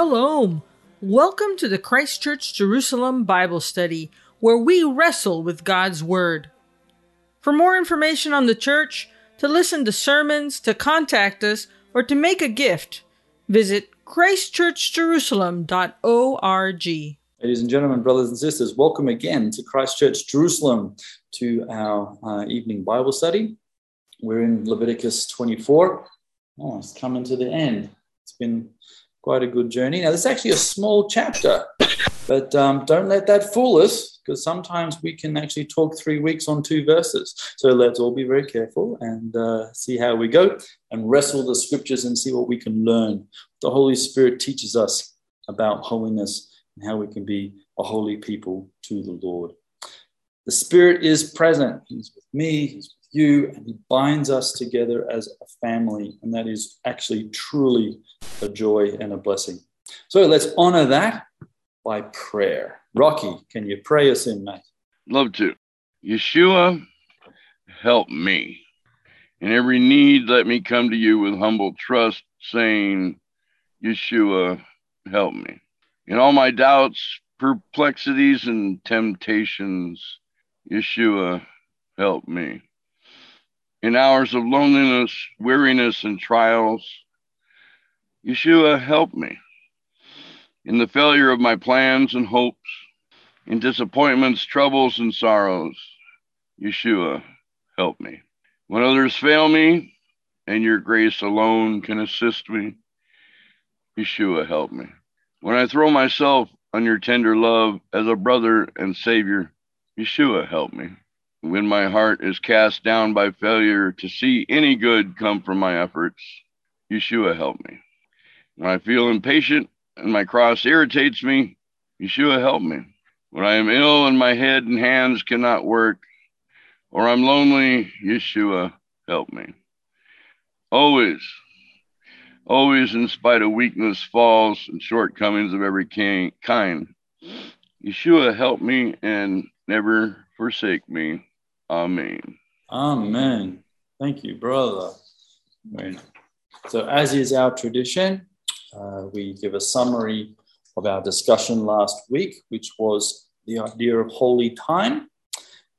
Shalom. Welcome to the Christchurch Jerusalem Bible Study, where we wrestle with God's Word. For more information on the church, to listen to sermons, to contact us, or to make a gift, visit christchurchjerusalem.org. Ladies and gentlemen, brothers and sisters, welcome again to Christchurch Jerusalem to our uh, evening Bible study. We're in Leviticus 24. Oh, it's coming to the end. It's been quite a good journey. Now, this is actually a small chapter, but um, don't let that fool us because sometimes we can actually talk three weeks on two verses. So let's all be very careful and uh, see how we go and wrestle the scriptures and see what we can learn. The Holy Spirit teaches us about holiness and how we can be a holy people to the Lord. The Spirit is present. He's with me, He's with you, and He binds us together as a family. And that is actually truly a joy and a blessing. So let's honor that by prayer. Rocky, can you pray us in, mate? Love to. Yeshua, help me. In every need, let me come to you with humble trust, saying, Yeshua, help me. In all my doubts, perplexities, and temptations, Yeshua, help me. In hours of loneliness, weariness, and trials, Yeshua, help me. In the failure of my plans and hopes, in disappointments, troubles, and sorrows, Yeshua, help me. When others fail me, and your grace alone can assist me, Yeshua, help me. When I throw myself on your tender love as a brother and Savior, Yeshua, help me. When my heart is cast down by failure to see any good come from my efforts, Yeshua, help me. When I feel impatient and my cross irritates me, Yeshua, help me. When I am ill and my head and hands cannot work, or I'm lonely, Yeshua, help me. Always, always, in spite of weakness, falls, and shortcomings of every kind, Yeshua, help me and never forsake me. Amen. Amen. Thank you, brother. So, as is our tradition, uh, we give a summary of our discussion last week, which was the idea of holy time.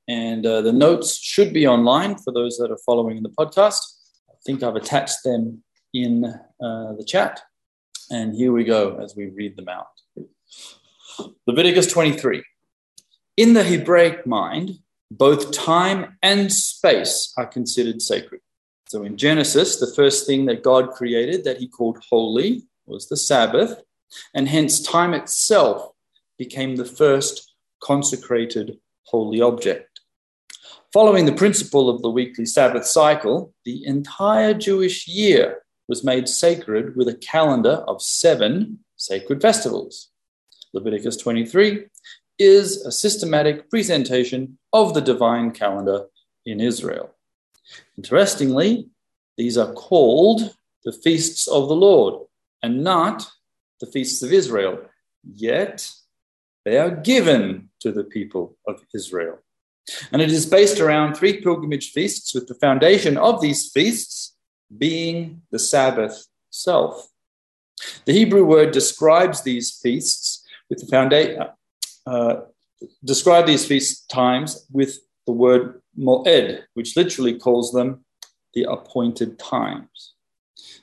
And uh, the notes should be online for those that are following in the podcast. I think I've attached them in uh, the chat. And here we go as we read them out. Leviticus 23. In the Hebraic mind, both time and space are considered sacred. So in Genesis, the first thing that God created that he called holy was the Sabbath, and hence time itself became the first consecrated holy object. Following the principle of the weekly Sabbath cycle, the entire Jewish year was made sacred with a calendar of seven sacred festivals. Leviticus 23 is a systematic presentation of the divine calendar in Israel. Interestingly, these are called the feasts of the Lord, and not the feasts of Israel. Yet they are given to the people of Israel. And it is based around three pilgrimage feasts, with the foundation of these feasts being the Sabbath self. The Hebrew word describes these feasts with the foundation, uh, describe these feast times with the word moed, which literally calls them the appointed times.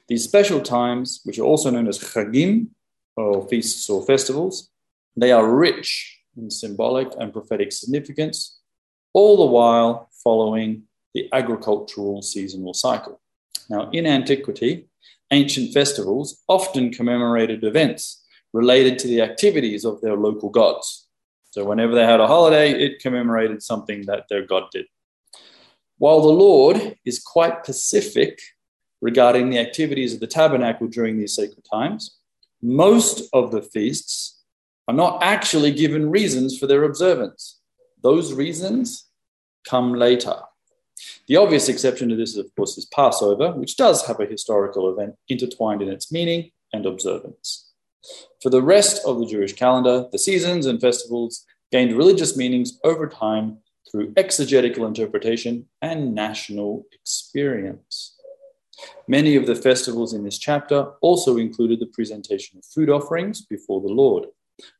These special times, which are also known as chagim, or feasts or festivals, they are rich in symbolic and prophetic significance, all the while following the agricultural seasonal cycle. Now, in antiquity, ancient festivals often commemorated events related to the activities of their local gods. So, whenever they had a holiday, it commemorated something that their god did. While the Lord is quite pacific regarding the activities of the tabernacle during these sacred times, most of the feasts are not actually given reasons for their observance. Those reasons come later. The obvious exception to this, of course, is Passover, which does have a historical event intertwined in its meaning and observance. For the rest of the Jewish calendar, the seasons and festivals gained religious meanings over time through exegetical interpretation and national experience. Many of the festivals in this chapter also included the presentation of food offerings before the Lord,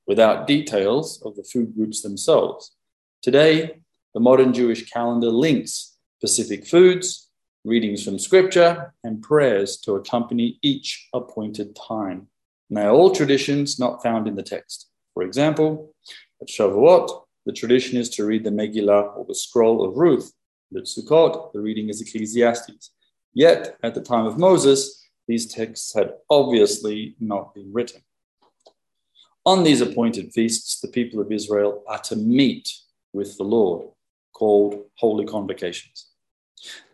without details of the food groups themselves. Today, the modern Jewish calendar links specific foods, readings from scripture, and prayers to accompany each appointed time. They are all traditions not found in the text. For example, at Shavuot, the tradition is to read the Megillah or the scroll of Ruth. At Sukkot, the reading is Ecclesiastes. Yet, at the time of Moses, these texts had obviously not been written. On these appointed feasts, the people of Israel are to meet with the Lord, called holy convocations.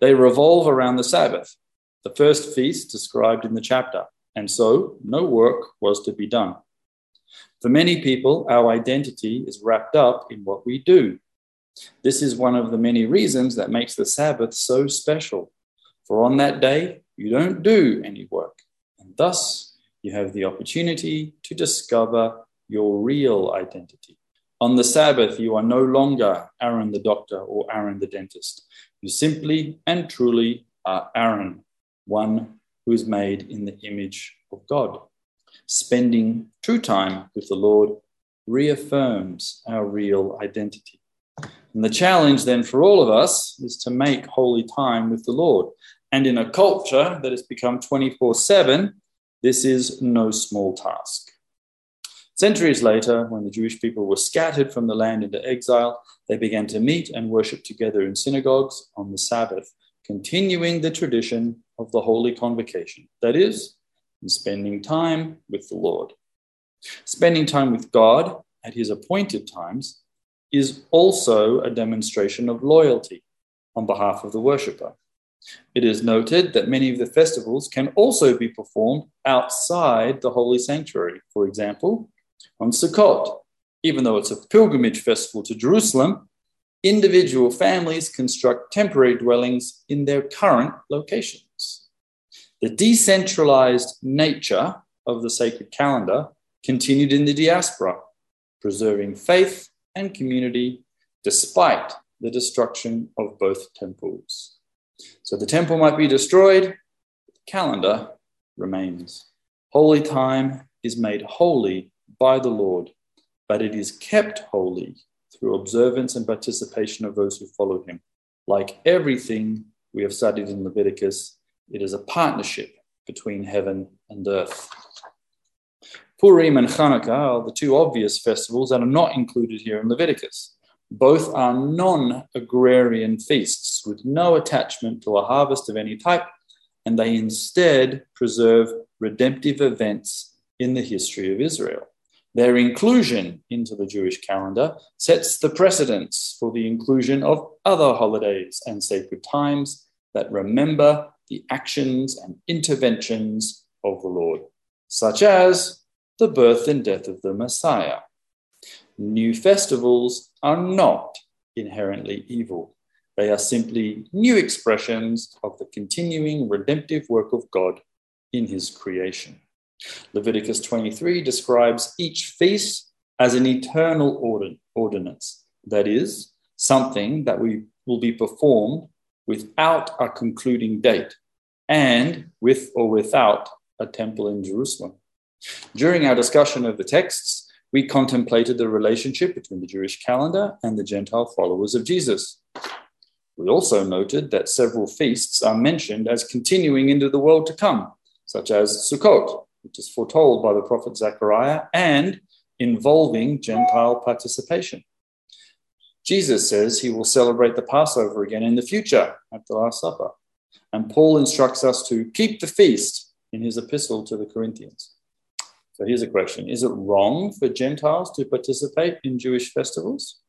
They revolve around the Sabbath, the first feast described in the chapter, and so no work was to be done. For many people, our identity is wrapped up in what we do. This is one of the many reasons that makes the Sabbath so special. For on that day, you don't do any work, and thus you have the opportunity to discover your real identity. On the Sabbath, you are no longer Aaron the doctor or Aaron the dentist. You simply and truly are Aaron, one who is made in the image of God. Spending true time with the Lord reaffirms our real identity. And the challenge then for all of us is to make holy time with the Lord. And in a culture that has become 24 7, this is no small task. Centuries later, when the Jewish people were scattered from the land into exile, they began to meet and worship together in synagogues on the Sabbath, continuing the tradition of the Holy Convocation. That is, in spending time with the Lord. Spending time with God at his appointed times is also a demonstration of loyalty on behalf of the worshipper. It is noted that many of the festivals can also be performed outside the holy sanctuary. For example, on Sukkot, even though it's a pilgrimage festival to Jerusalem, individual families construct temporary dwellings in their current locations. The decentralized nature of the sacred calendar continued in the diaspora, preserving faith and community despite the destruction of both temples. So the temple might be destroyed, the calendar remains. Holy time is made holy by the Lord, but it is kept holy through observance and participation of those who follow him. Like everything we have studied in Leviticus, it is a partnership between heaven and earth. Purim and Hanukkah are the two obvious festivals that are not included here in Leviticus. Both are non agrarian feasts with no attachment to a harvest of any type, and they instead preserve redemptive events in the history of Israel. Their inclusion into the Jewish calendar sets the precedence for the inclusion of other holidays and sacred times that remember the actions and interventions of the Lord, such as the birth and death of the Messiah. New festivals are not inherently evil. They are simply new expressions of the continuing redemptive work of God in his creation. Leviticus 23 describes each feast as an eternal ordinance, that is, something that we will be performed without a concluding date and with or without a temple in Jerusalem. During our discussion of the texts, we contemplated the relationship between the Jewish calendar and the Gentile followers of Jesus. We also noted that several feasts are mentioned as continuing into the world to come, such as Sukkot, which is foretold by the prophet Zechariah, and involving Gentile participation. Jesus says he will celebrate the Passover again in the future at the Last Supper. And Paul instructs us to keep the feast in his epistle to the Corinthians. So here's a question Is it wrong for Gentiles to participate in Jewish festivals?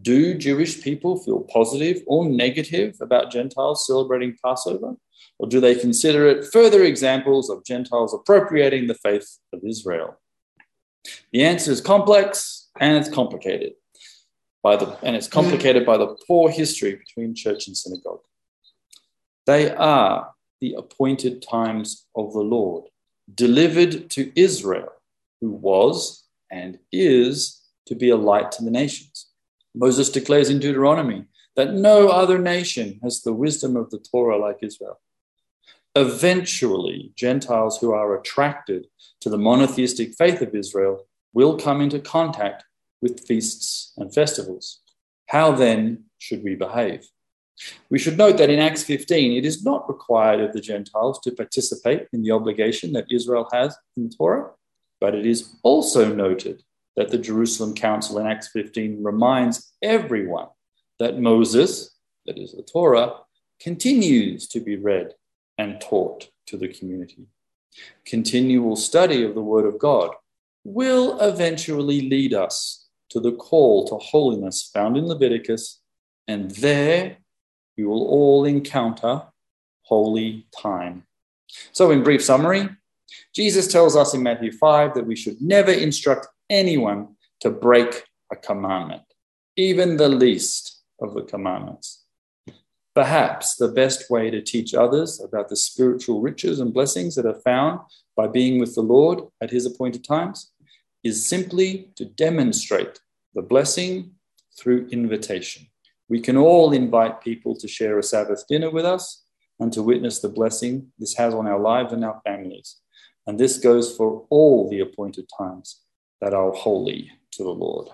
Do Jewish people feel positive or negative about Gentiles celebrating Passover? Or do they consider it further examples of Gentiles appropriating the faith of Israel? The answer is complex and it's complicated. By the, and it's complicated by the poor history between church and synagogue. They are the appointed times of the Lord, delivered to Israel, who was and is to be a light to the nations. Moses declares in Deuteronomy that no other nation has the wisdom of the Torah like Israel. Eventually, Gentiles who are attracted to the monotheistic faith of Israel will come into contact with feasts and festivals. How then should we behave? We should note that in Acts 15, it is not required of the Gentiles to participate in the obligation that Israel has in the Torah, but it is also noted that the Jerusalem Council in Acts 15 reminds everyone that Moses, that is the Torah, continues to be read and taught to the community. Continual study of the Word of God will eventually lead us to the call to holiness found in Leviticus, and there we will all encounter holy time. So, in brief summary, Jesus tells us in Matthew 5 that we should never instruct anyone to break a commandment, even the least of the commandments. Perhaps the best way to teach others about the spiritual riches and blessings that are found by being with the Lord at his appointed times is simply to demonstrate the blessing through invitation. We can all invite people to share a Sabbath dinner with us and to witness the blessing this has on our lives and our families. And this goes for all the appointed times that are holy to the Lord.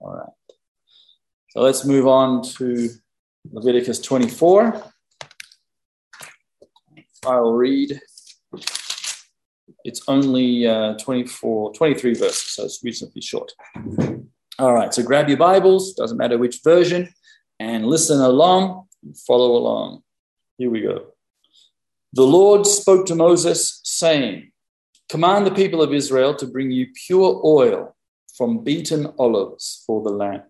All right. So let's move on to Leviticus 24. I'll read. It's only uh, 24, 23 verses, so it's reasonably short. All right, so grab your Bibles, doesn't matter which version, and listen along, follow along. Here we go. The Lord spoke to Moses, saying, Command the people of Israel to bring you pure oil from beaten olives for the lamp,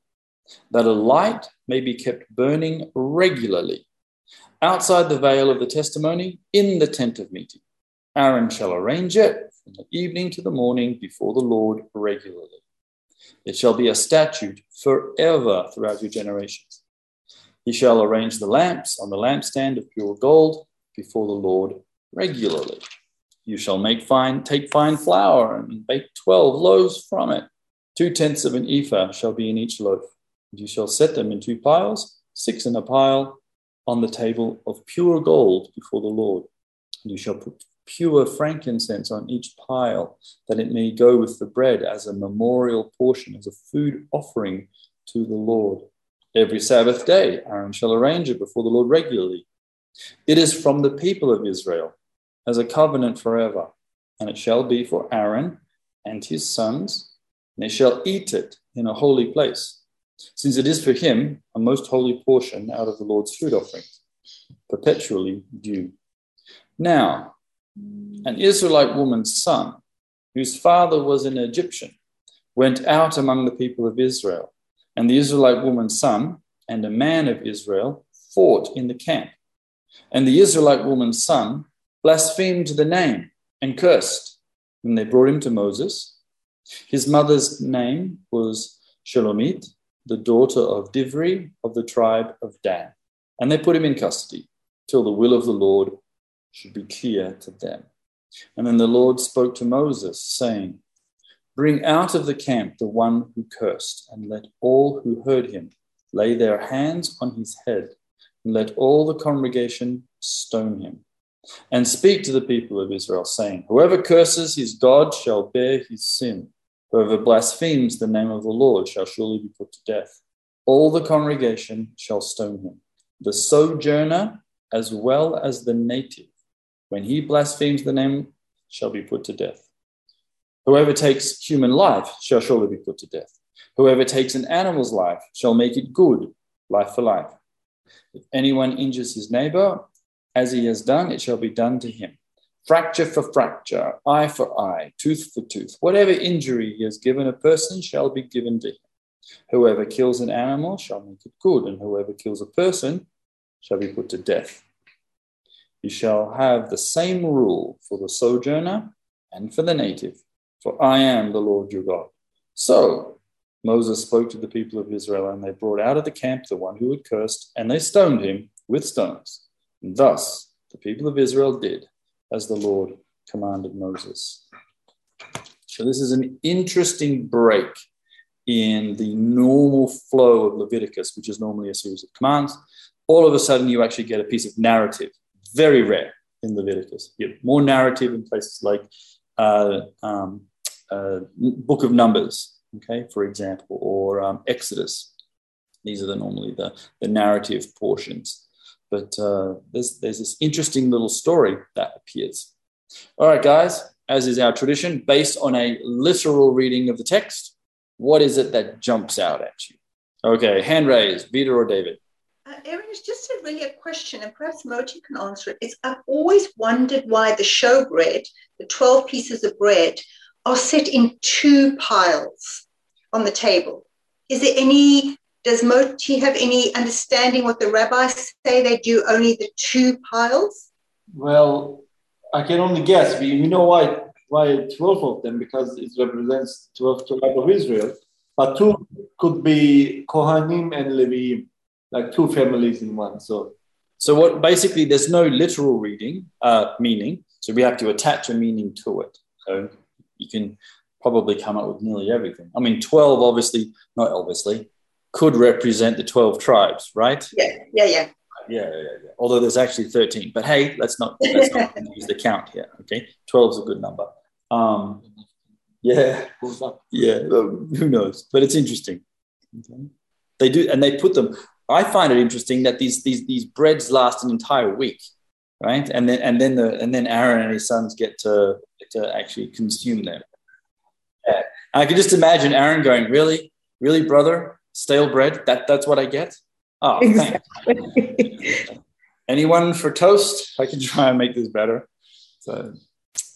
that a light may be kept burning regularly outside the veil of the testimony in the tent of meeting. Aaron shall arrange it from the evening to the morning before the Lord regularly. It shall be a statute forever throughout your generations. He shall arrange the lamps on the lampstand of pure gold before the Lord regularly. You shall make fine, take fine flour and bake twelve loaves from it. Two tenths of an ephah shall be in each loaf. And you shall set them in two piles, six in a pile, on the table of pure gold before the Lord. And you shall put pure frankincense on each pile, that it may go with the bread as a memorial portion, as a food offering to the Lord. Every Sabbath day, Aaron shall arrange it before the Lord regularly. It is from the people of Israel as a covenant forever. And it shall be for Aaron and his sons, and they shall eat it in a holy place, since it is for him a most holy portion out of the Lord's food offerings, perpetually due. Now, an Israelite woman's son, whose father was an Egyptian, went out among the people of Israel, and the Israelite woman's son and a man of Israel fought in the camp. And the Israelite woman's son blasphemed the name and cursed. And they brought him to Moses. His mother's name was Shelomith, the daughter of Divri of the tribe of Dan. And they put him in custody till the will of the Lord should be clear to them. And then the Lord spoke to Moses, saying, Bring out of the camp the one who cursed, and let all who heard him lay their hands on his head, and let all the congregation stone him. And speak to the people of Israel, saying, Whoever curses his God shall bear his sin. Whoever blasphemes the name of the Lord shall surely be put to death. All the congregation shall stone him, the sojourner as well as the native. When he blasphemes the name, shall be put to death. Whoever takes human life shall surely be put to death. Whoever takes an animal's life shall make it good, life for life. If anyone injures his neighbor, as he has done, it shall be done to him. Fracture for fracture, eye for eye, tooth for tooth. Whatever injury he has given a person shall be given to him. Whoever kills an animal shall make it good, and whoever kills a person shall be put to death. You shall have the same rule for the sojourner and for the native, for I am the Lord your God. So Moses spoke to the people of Israel, and they brought out of the camp the one who had cursed, and they stoned him with stones. And thus the people of Israel did as the Lord commanded Moses. So, this is an interesting break in the normal flow of Leviticus, which is normally a series of commands. All of a sudden, you actually get a piece of narrative, very rare in Leviticus. You get more narrative in places like uh, um, uh, Book of Numbers, okay, for example, or um, Exodus. These are the, normally the, the narrative portions. But uh, there's, there's this interesting little story that appears. All right, guys, as is our tradition, based on a literal reading of the text, what is it that jumps out at you? Okay, hand raised, Peter or David. Uh, Aaron, it's just a really a question, and perhaps Moti can answer it. It's, I've always wondered why the showbread, the 12 pieces of bread, are set in two piles on the table. Is there any, does Moti have any understanding what the rabbis say they do only the two piles? Well, I can only guess. We, we know why why 12 of them because it represents 12 tribes of Israel. But two could be Kohanim and Leviim, like two families in one. So, so what basically there's no literal reading uh, meaning, so we have to attach a meaning to it. So you can probably come up with nearly everything. I mean, 12 obviously, not obviously, could represent the 12 tribes, right? Yeah, yeah, yeah. Yeah, yeah, yeah. Although there's actually 13. But hey, let's not, let's not use the count here. Okay. 12 is a good number. Um, yeah. Yeah. Who knows? But it's interesting. Okay. They do, and they put them. I find it interesting that these these these breads last an entire week, right? And then and then the and then Aaron and his sons get to to actually consume them. Yeah. I can just imagine Aaron going, "Really, really, brother, stale bread? That that's what I get." Oh, exactly. Anyone for toast? I can try and make this better. So,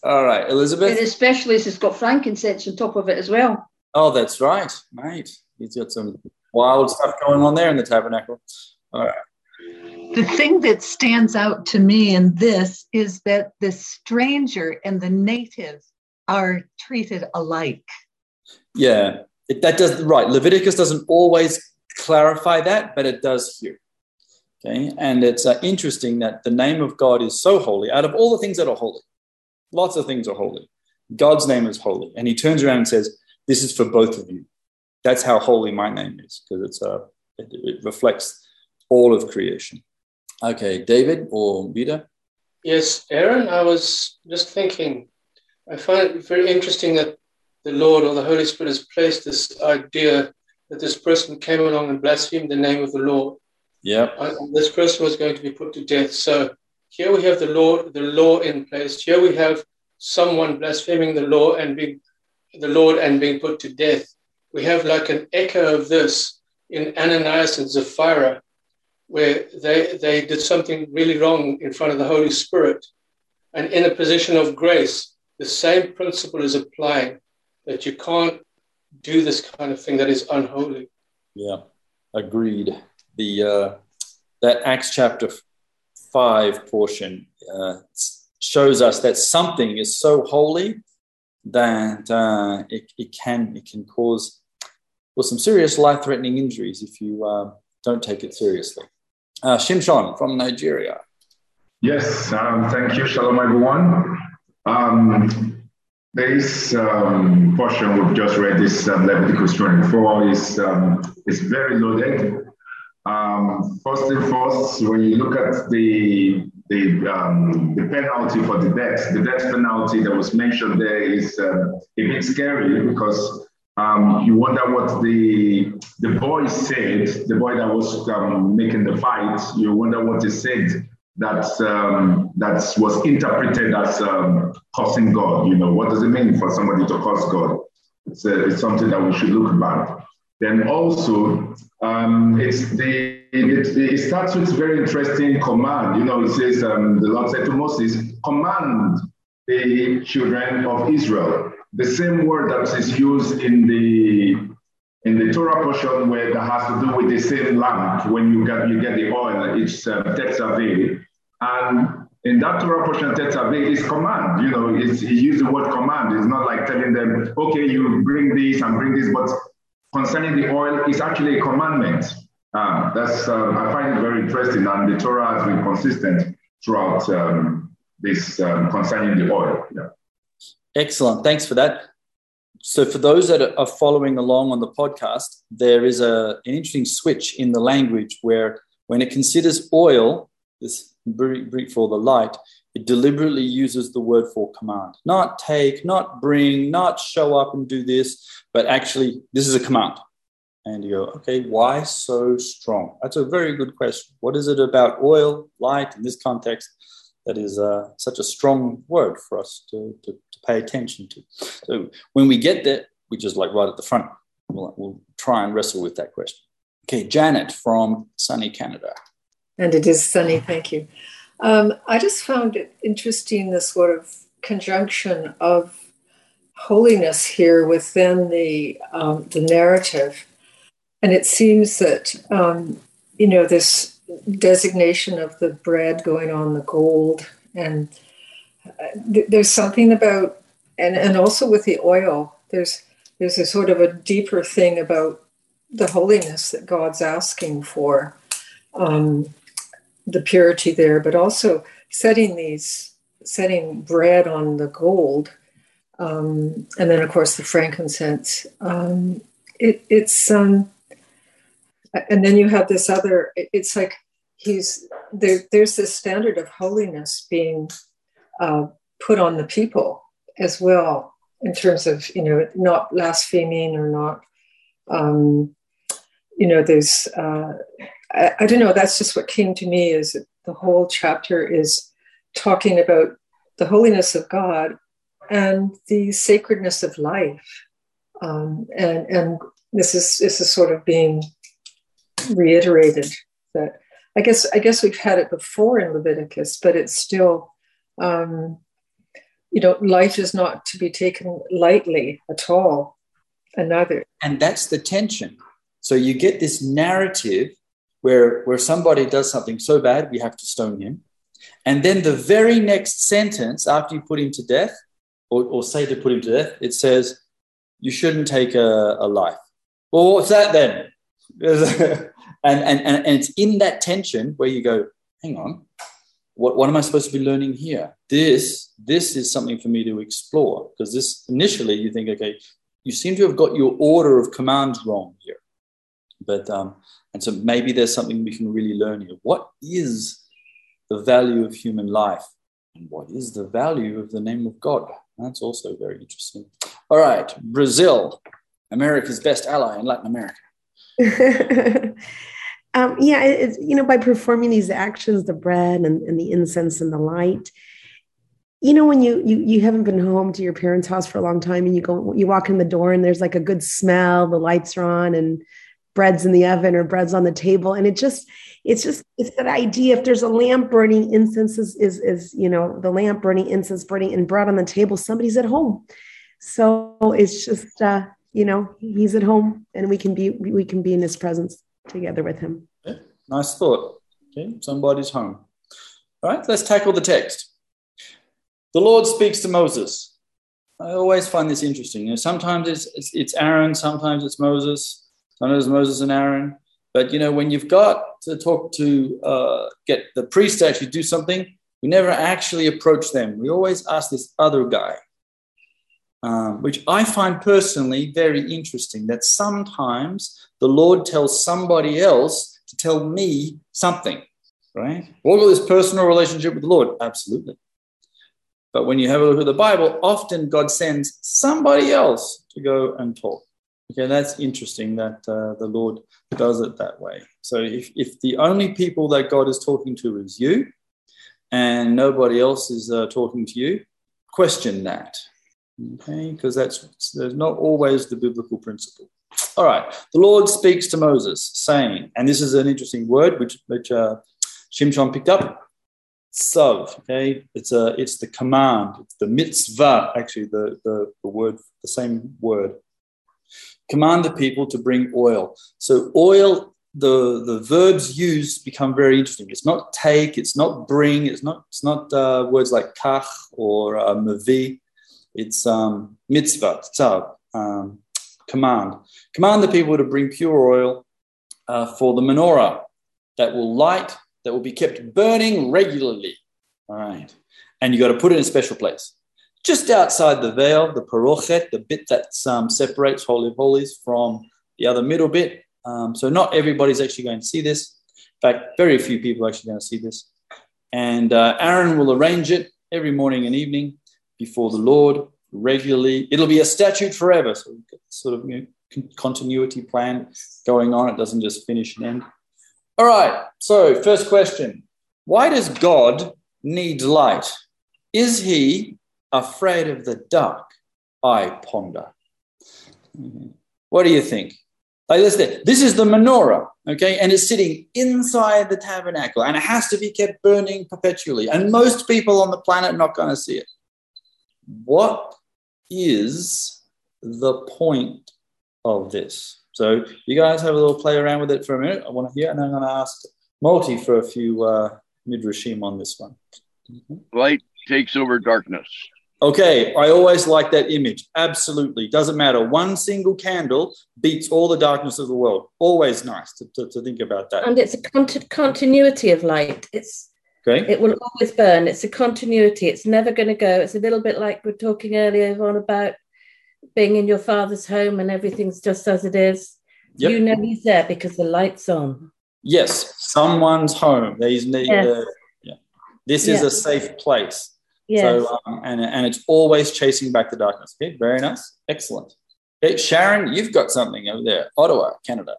all right, Elizabeth. And especially as it's got frankincense on top of it as well. Oh, that's right, mate. He's got some wild stuff going on there in the tabernacle. All right. The thing that stands out to me in this is that the stranger and the native are treated alike. Yeah, it, that does right. Leviticus doesn't always clarify that, but it does here. Okay, and it's uh, interesting that the name of God is so holy. Out of all the things that are holy, lots of things are holy. God's name is holy, and He turns around and says, "This is for both of you." That's how holy my name is, because it's uh, it, it reflects all of creation. Okay, David or Vida? Yes, Aaron. I was just thinking. I find it very interesting that the Lord or the Holy Spirit has placed this idea that this person came along and blasphemed the name of the Lord. Yeah. This person was going to be put to death. So here we have the law, the law in place. Here we have someone blaspheming the law and being the Lord and being put to death. We have like an echo of this in Ananias and Sapphira, where they, they did something really wrong in front of the Holy Spirit. And in a position of grace, the same principle is applying that you can't do this kind of thing that is unholy. Yeah, agreed. The uh, that Acts chapter five portion uh, shows us that something is so holy that uh, it, it can it can cause well some serious life threatening injuries if you uh, don't take it seriously. Uh, Shimshon from Nigeria. Yes, um, thank you. Shalom, everyone. Um, this um, portion we've just read, this um, Leviticus 24, is, um, is very loaded. Um, first and first, when you look at the the, um, the penalty for the death, the death penalty that was mentioned there is uh, a bit scary because um, you wonder what the the boy said, the boy that was um, making the fight, you wonder what he said that um, that was interpreted as um, cursing God. You know, what does it mean for somebody to curse God? It's, a, it's something that we should look back. Then also, um, it's the it, it, starts with very interesting command. You know, it says um, the Lord said to Moses, "Command the children of Israel." The same word that is used in the in the Torah portion where that has to do with the same lamp when you get you get the oil, it's uh, tetzaveh. And in that Torah portion, Tetzaveh is command. You know, it's, he used the word command. It's not like telling them, okay, you bring this and bring this, but concerning the oil, it's actually a commandment. Um, that's um, I find it very interesting, and the Torah has been consistent throughout um, this um, concerning the oil. Yeah. Excellent. Thanks for that. So, for those that are following along on the podcast, there is a, an interesting switch in the language where, when it considers oil, this Greek for the light, it deliberately uses the word for command. Not take, not bring, not show up and do this, but actually, this is a command. And you go, okay, why so strong? That's a very good question. What is it about oil, light in this context that is uh, such a strong word for us to, to, pay attention to? So when we get there, we just like right at the front, we'll, we'll try and wrestle with that question. Okay, Janet from sunny Canada. And it is sunny, thank you. Um, I just found it interesting the sort of conjunction of holiness here within the um, the narrative and it seems that, um, you know, this designation of the bread going on the gold, and there's something about, and, and also with the oil, there's, there's a sort of a deeper thing about the holiness that God's asking for, um, the purity there, but also setting these, setting bread on the gold. Um, and then, of course, the frankincense. Um, it, it's um, and then you have this other it's like he's there there's this standard of holiness being uh, put on the people as well in terms of you know not blaspheming or not um, you know there's uh, I, I, don't know that's just what came to me is the whole chapter is talking about the holiness of god and the sacredness of life. Um, and and this is this is sort of being reiterated that I guess I guess we've had it before in Leviticus, but it's still um, you know life is not to be taken lightly at all. Another, and that's the tension. So you get this narrative where where somebody does something so bad we have to stone him, and then the very next sentence after you put him to death, or, or say to put him to death, it says you shouldn't take a, a life. Well, what's that then? and, and, and, and it's in that tension where you go, hang on, what, what am I supposed to be learning here? This, this is something for me to explore because this initially you think, okay, you seem to have got your order of commands wrong here. But, um, and so maybe there's something we can really learn here. What is the value of human life? And what is the value of the name of God? That's also very interesting. All right, Brazil, America's best ally in Latin America. um, yeah, it's, you know, by performing these actions, the bread and, and the incense and the light, you know, when you, you you haven't been home to your parents' house for a long time and you go, you walk in the door and there's like a good smell, the lights are on and bread's in the oven or bread's on the table. And it just, it's just, it's that idea. If there's a lamp burning, incense is, is, is you know, the lamp burning, incense burning and bread on the table, somebody's at home. So it's just, uh, you know he's at home and we can be we can be in his presence together with him. Yeah, nice thought. Okay somebody's home. All right let's tackle the text. The lord speaks to moses. I always find this interesting. You know sometimes it's it's, it's aaron sometimes it's moses sometimes it's moses and aaron. But you know when you've got to talk to uh, get the priest to actually do something we never actually approach them. We always ask this other guy um, which I find personally very interesting that sometimes the Lord tells somebody else to tell me something, right? All of this personal relationship with the Lord, absolutely. But when you have a look at the Bible, often God sends somebody else to go and talk. Okay, that's interesting that uh, the Lord does it that way. So if, if the only people that God is talking to is you and nobody else is uh, talking to you, question that Okay, because that's there's not always the biblical principle. All right, the Lord speaks to Moses, saying, and this is an interesting word which which uh, Shimshon picked up. Tzav, okay, it's a it's the command, it's the mitzvah, actually the, the the word, the same word. Command the people to bring oil. So oil, the the verbs used become very interesting. It's not take, it's not bring, it's not it's not uh, words like kach or uh, mavi it's um, mitzvah, tzav, um, command. Command the people to bring pure oil uh, for the menorah that will light, that will be kept burning regularly. All right. And you got to put it in a special place. Just outside the veil, the parochet, the bit that um, separates Holy of Holies from the other middle bit. Um, so not everybody's actually going to see this. In fact, very few people are actually going to see this. And uh, Aaron will arrange it every morning and evening before the Lord regularly. It'll be a statute forever. So sort of you know, continuity plan going on. It doesn't just finish and end. All right. So, first question Why does God need light? Is he afraid of the dark? I ponder. Mhm. What do you think? Like this, this is the menorah, okay, and it's sitting inside the tabernacle, and it has to be kept burning perpetually. And most people on the planet are not going to see it. What is the point of this? So you guys have a little play around with it for a minute. I want to hear, and I'm going to ask Moti for a few uh, midrashim on this one. Light takes over darkness. Okay, I always like that image. Absolutely. Doesn't matter. One single candle beats all the darkness of the world. Always nice to, to, to think about that. And it's a cont- continuity of light. It's Okay. it will always burn. It's a continuity. It's never going to go. It's a little bit like we are talking earlier on about being in your father's home and everything's just as it is. Yep. You know he's there because the light's on. Yes, someone's home. There's ne- Yes. uh, yeah. This is Yeah. a safe place. Yes. So, um, and, and it's always chasing back the darkness. Okay, very nice. Excellent. Okay, Sharon, you've got something over there. Ottawa, Canada.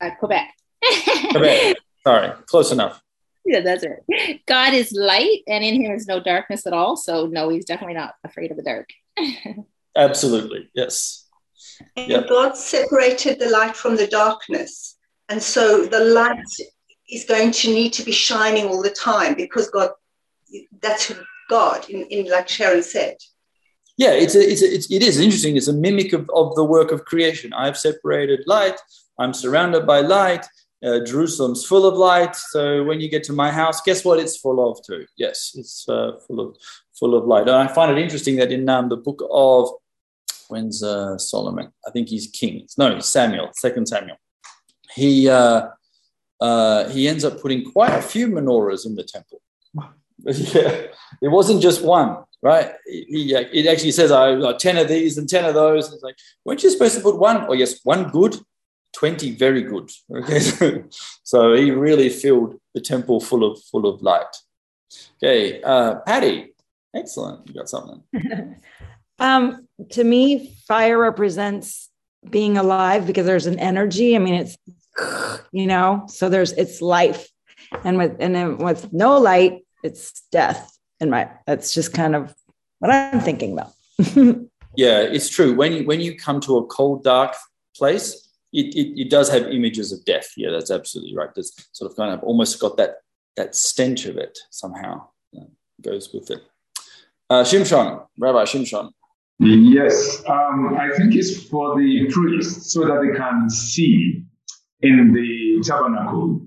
Uh, Quebec. Quebec. Sorry, close enough. Yeah, that's it. God is light, and in him is no darkness at all. So, no, he's definitely not afraid of the dark. Absolutely. Yes. And Yep. God separated the light from the darkness. And so the light is going to need to be shining all the time because God, that's God, in, in like Sharon said. Yeah, it's a, it's, a, it's it is interesting. It's a mimic of, of the work of creation. I've separated light. I'm surrounded by light. Uh, Jerusalem's full of light. So when you get to my house, guess what? It's full of too. Yes, it's uh, full of full of light. And I find it interesting that in um, the book of when's uh, Solomon? I think he's king. No, Samuel. Second Samuel. He uh, uh, he ends up putting quite a few menorahs in the temple. yeah, it wasn't just one, right? He, it actually says, "I uh, ten of these and ten of those." It's like, weren't you supposed to put one? Oh, yes, one good, twenty very good. Okay, so he really filled the temple full of full of light. Okay, uh, Patty, excellent. You got something. Um, to me, fire represents being alive because there's an energy. I mean, it's you know, so there's it's life, and with and then with no light, it's death. And my that's just kind of what I'm thinking about. Yeah, it's true. When you when you come to a cold, dark place, it, it, it does have images of death. Yeah, that's absolutely right. There's sort of kind of almost got that that stench of it somehow uh, goes with it. Uh, Shimshon, Rabbi Shimshon. Yes, um, I think it's for the priests so that they can see in the tabernacle.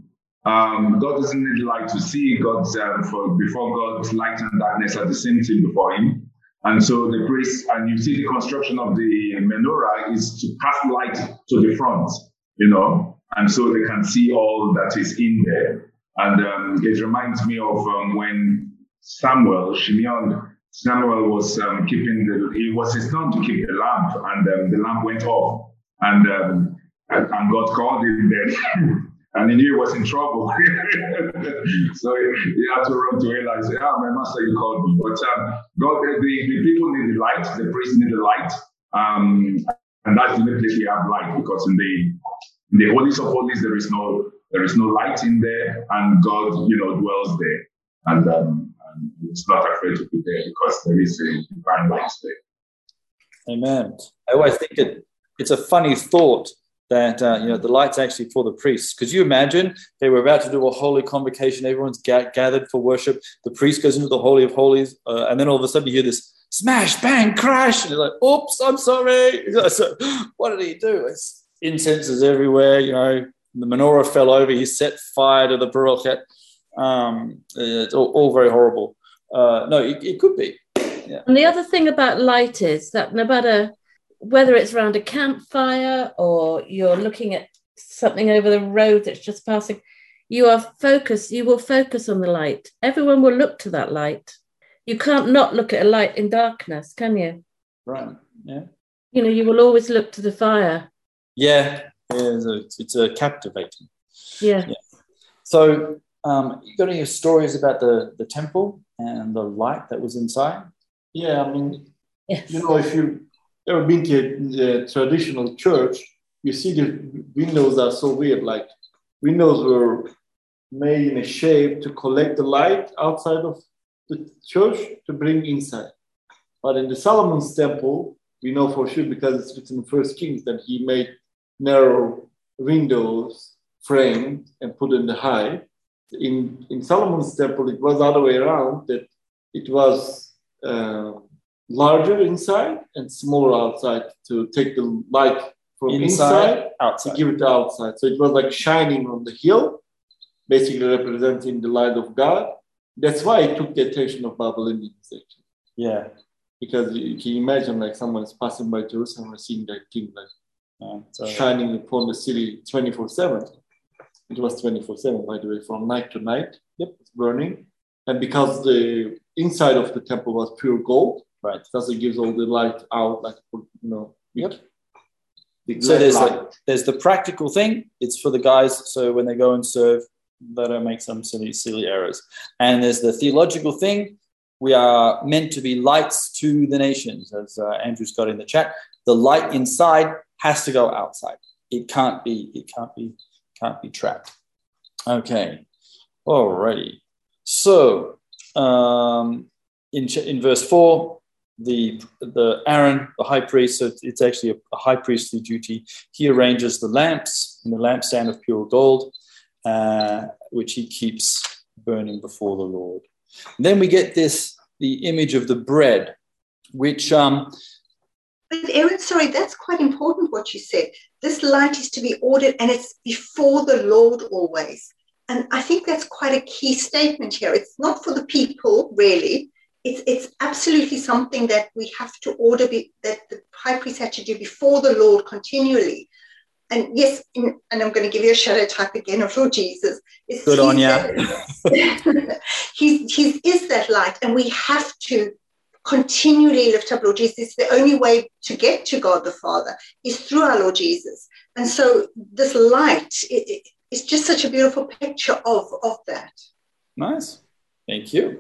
Um, God doesn't need light to see. God's um, for before God, light and darkness are the same thing before Him. And so the priests, and you see the construction of the menorah is to pass light to the front, you know, and so they can see all that is in there. And um, it reminds me of um, when Samuel, Shimeon, Samuel was um, keeping the, it was his turn to keep the lamp, and um, the lamp went off, and um, and, God called him then, and he knew he was in trouble. so he, he had to run to Eli and say, "Ah, my master, you called me." But um, God, the, the people need the light, the priests need the light, um, and that's the only place we have light because in the in the holies of holies there is no there is no light in there, and God, you know, dwells there, and um, and it's not afraid to be there because there is a divine light there. Amen. I always think it, it's a funny thought that uh, you know the light's actually for the priests. Because you imagine they were about to do a holy convocation, everyone's ga- gathered for worship. The priest goes into the holy of holies, uh, and then all of a sudden you hear this smash, bang, crash, and you're like, "Oops, I'm sorry." So, what did he do? It's incense is everywhere. You know, the menorah fell over. He set fire to the parochet. Um, it's all, all very horrible. Uh, no, it, it could be. Yeah. And the other thing about light is that no matter whether it's around a campfire or you're looking at something over the road that's just passing, you are focused, you will focus on the light. Everyone will look to that light. You can't not look at a light in darkness, can you? Right. Yeah. You know, you will always look to the fire. Yeah, yeah it's, a, it's a captivating. Yeah. So Um, you got any stories about the, the temple and the light that was inside? Yeah, I mean, you know, if you ever been to a traditional church, you see the windows are so weird. Like windows were made in a shape to collect the light outside of the church to bring inside. But in the Solomon's temple, we know for sure because it's written in First Kings that he made narrow windows framed and put in the high. In in Solomon's temple, it was the other way around that it was uh, larger inside and smaller outside to take the light from Inside, inside, outside. to give it to outside. So it was like shining on the hill, basically representing the light of God. That's why it took the attention of Babylonians actually. Yeah. Because you can imagine like someone is passing by Jerusalem and seeing that thing like so- shining upon the city 24-7. It was 24-7, by the way, from night to night. Yep, it's burning. And because the inside of the temple was pure gold, right? because it gives all the light out, like you know. Yep. So there's the, there's the practical thing. It's for the guys. So when they go and serve, they don't make some silly, silly errors. And there's the theological thing. We are meant to be lights to the nations, as uh, Andrew's got in the chat. The light inside has to go outside. It can't be. It can't be. Can't be trapped. Okay. Alrighty. So um, in in verse four, the the Aaron, the high priest, it's actually a, a high priestly duty. He arranges the lamps in the lampstand of pure gold, uh, which he keeps burning before the Lord. And then we get this the image of the bread, which um, But Aaron, sorry, that's quite important what you said. This light is to be ordered and it's before the Lord always. And I think that's quite a key statement here. It's not for the people, really. It's, it's absolutely something that we have to order, be, that the high priest had to do before the Lord continually. And yes, in, and I'm going to give you a shadow type again of Lord Jesus. It's- good on you. he's, he is that light, and we have to continually lift up Lord Jesus. The only way to get to God the Father is through our Lord Jesus. And so this light it, it- it's just such a beautiful picture of, of that. nice. Thank you.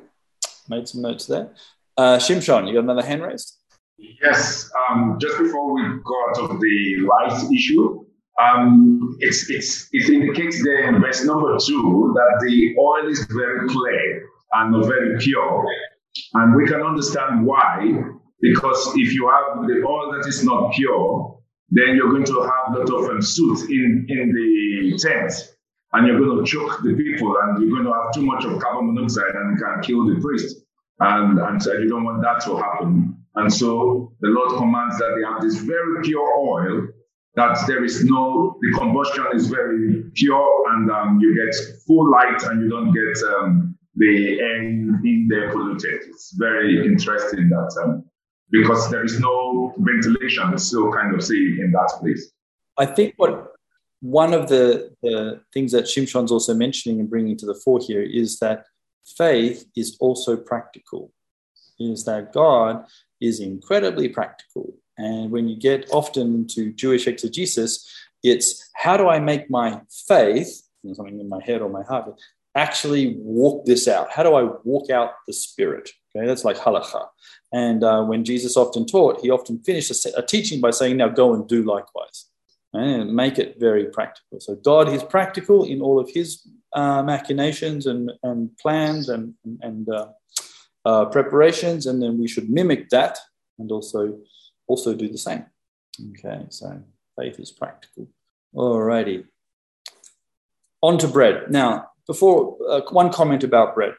Made some notes there. Uh, Shimshon, you got another hand raised? Yes, um, just before we go out of the light issue, um, it's, it's, it indicates there in verse number two that the oil is very clear and very pure. And we can understand why, because if you have the oil that is not pure, then you're going to have a lot of um, soot in, in the tent. And you're going to choke the people, and you're going to have too much of carbon monoxide and it can kill the priest. And, and you don't want that to happen. And so the Lord commands that they have this very pure oil, that there is no, the combustion is very pure, and um, you get full light and you don't get um, the air in, there polluted. It's very interesting that um, because there is no ventilation, so kind of see in that place. I think what one of the, the things that Shimshon's also mentioning and bringing to the fore here is that faith is also practical, is that God is incredibly practical. And when you get often into Jewish exegesis, it's how do I make my faith, something in my head or my heart, actually walk this out? How do I walk out the spirit? Okay, that's like halacha. And uh, when Jesus often taught, he often finished a, a teaching by saying, Now go and do likewise and make it very practical. So God is practical in all of his uh, machinations and, and plans and, and uh, uh, preparations, and then we should mimic that and also also do the same. Okay, so faith is practical. Alrighty. On to bread. Now, before uh, one comment about bread.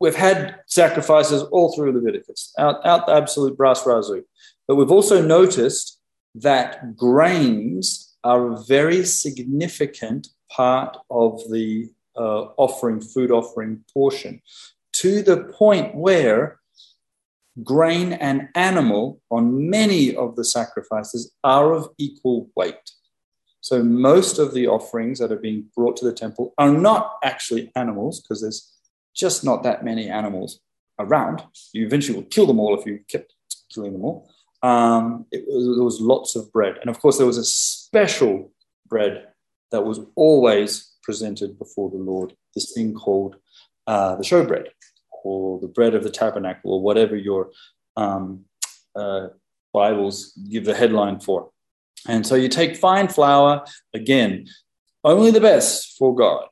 We've had sacrifices all through Leviticus, out, out the absolute brass razoo. But we've also noticed that grains are a very significant part of the uh, offering, food offering portion, to the point where grain and animal on many of the sacrifices are of equal weight. So most of the offerings that are being brought to the temple are not actually animals because there's just not that many animals around. You eventually will kill them all if you kept killing them all. Um, it was, there was lots of bread. And of course, there was a special bread that was always presented before the Lord, this thing called uh, the showbread or the bread of the tabernacle or whatever your um, uh, Bibles give the headline for. And so you take fine flour, again, only the best for God,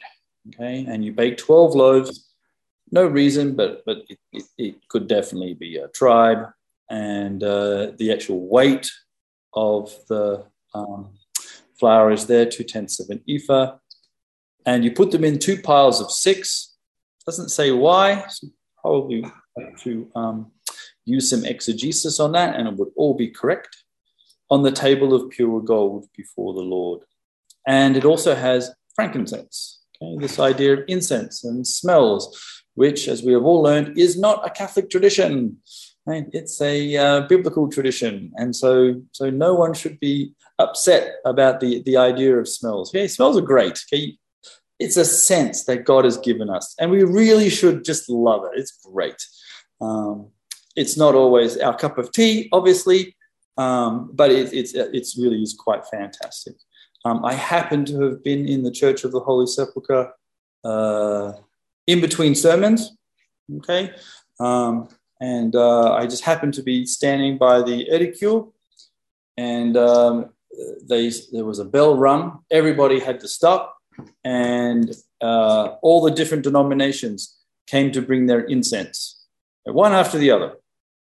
okay? And you bake 12 loaves. No reason, but, but it, it, it could definitely be a tribe. And uh, the actual weight of the um, flour is there, two tenths of an ephah. And you put them in two piles of six. Doesn't say why, so probably to um, use some exegesis on that, and it would all be correct. On the table of pure gold before the Lord. And it also has frankincense, okay, this idea of incense and smells, which, as we have all learned, is not a Catholic tradition. Right? It's a uh, biblical tradition. And so, so no one should be upset about the, the idea of smells. Okay, smells are great. Okay, it's a sense that God has given us, and we really should just love it. It's great. Um, it's not always our cup of tea, obviously, um, but it, it's it's really is quite fantastic. Um, I happen to have been in the Church of the Holy Sepulchre uh, in between sermons, okay, um, and uh, I just happened to be standing by the edicule, and um, they there was a bell rung. Everybody had to stop, and uh, all the different denominations came to bring their incense, one after the other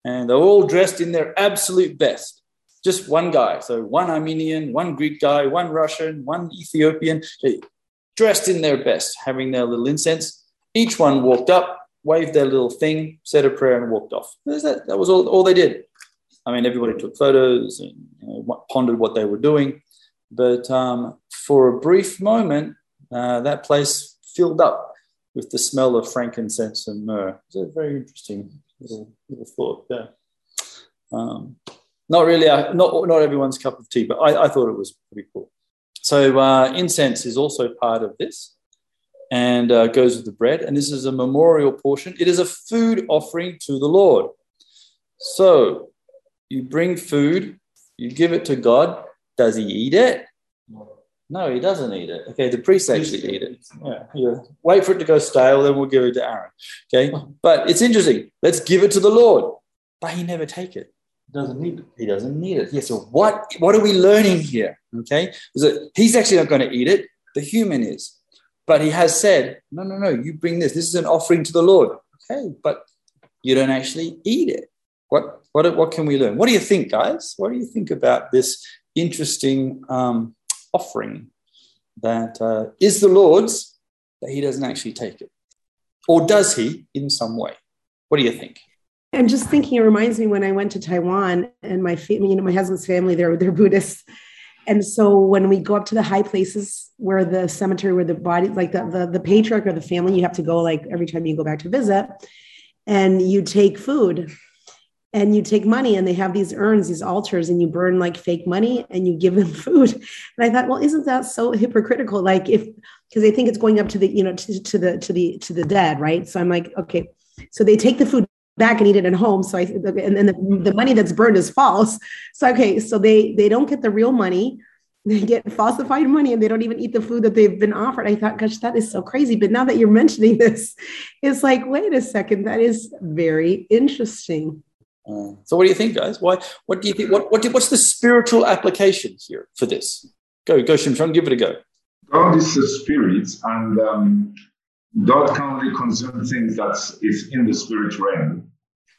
and they're all dressed in their absolute best. Just one guy. So one Armenian, one Greek guy, one Russian, one Ethiopian, dressed in their best, having their little incense. Each one walked up, waved their little thing, said a prayer, and walked off. That, that was all, all they did. I mean, everybody took photos and you know, pondered what they were doing. But um, for a brief moment, uh, that place filled up with the smell of frankincense and myrrh. It's a very interesting little, little thought there. Um, not really, uh, not, not everyone's cup of tea, but I, I thought it was pretty cool. So uh, incense is also part of this and uh, goes with the bread. And this is a memorial portion. It is a food offering to the Lord. So you bring food, you give it to God. Does he eat it? No, he doesn't eat it. Okay, the priests actually eat it. Yeah, yeah. Wait for it to go stale, then we'll give it to Aaron. Okay, but it's interesting. Let's give it to the Lord, but he never take it. He doesn't need it. He doesn't need it. Yeah. So what? What are we learning here? Okay, is that he's actually not going to eat it. The human is, but he has said, no, no, no. You bring this. This is an offering to the Lord. Okay, but you don't actually eat it. What? What? What can we learn? What do you think, guys? What do you think about this interesting? Um, offering that uh, is the Lord's, that he doesn't actually take it? Or does he in some way? What do you think? I'm just thinking, it reminds me when I went to Taiwan and my you know, my husband's family, they're, they're Buddhists. And so when we go up to the high places where the cemetery, where the body, like the, the, the patriarch or the family, you have to go like every time you go back to visit and you take food and you take money and they have these urns these altars and you burn like fake money and you give them food. And i thought well isn't that so hypocritical? Like if because they think it's going up to the you know to, to the to the to the dead right? So i'm like okay. So they take the food back and eat it at home so i and then the, the money that's burned is false so okay so they they don't get the real money they get falsified money and they don't even eat the food that they've been offered. I thought, gosh, that is so crazy. But now that you're mentioning this, it's like, wait a second, that is very interesting. Uh, so, what do you think, guys? Why? What do you think? What? What? Do, what's the spiritual application here for this? Go, go, Shimshon, give it a go. God is a spirit, and um, God can only consume things that is in the spirit realm.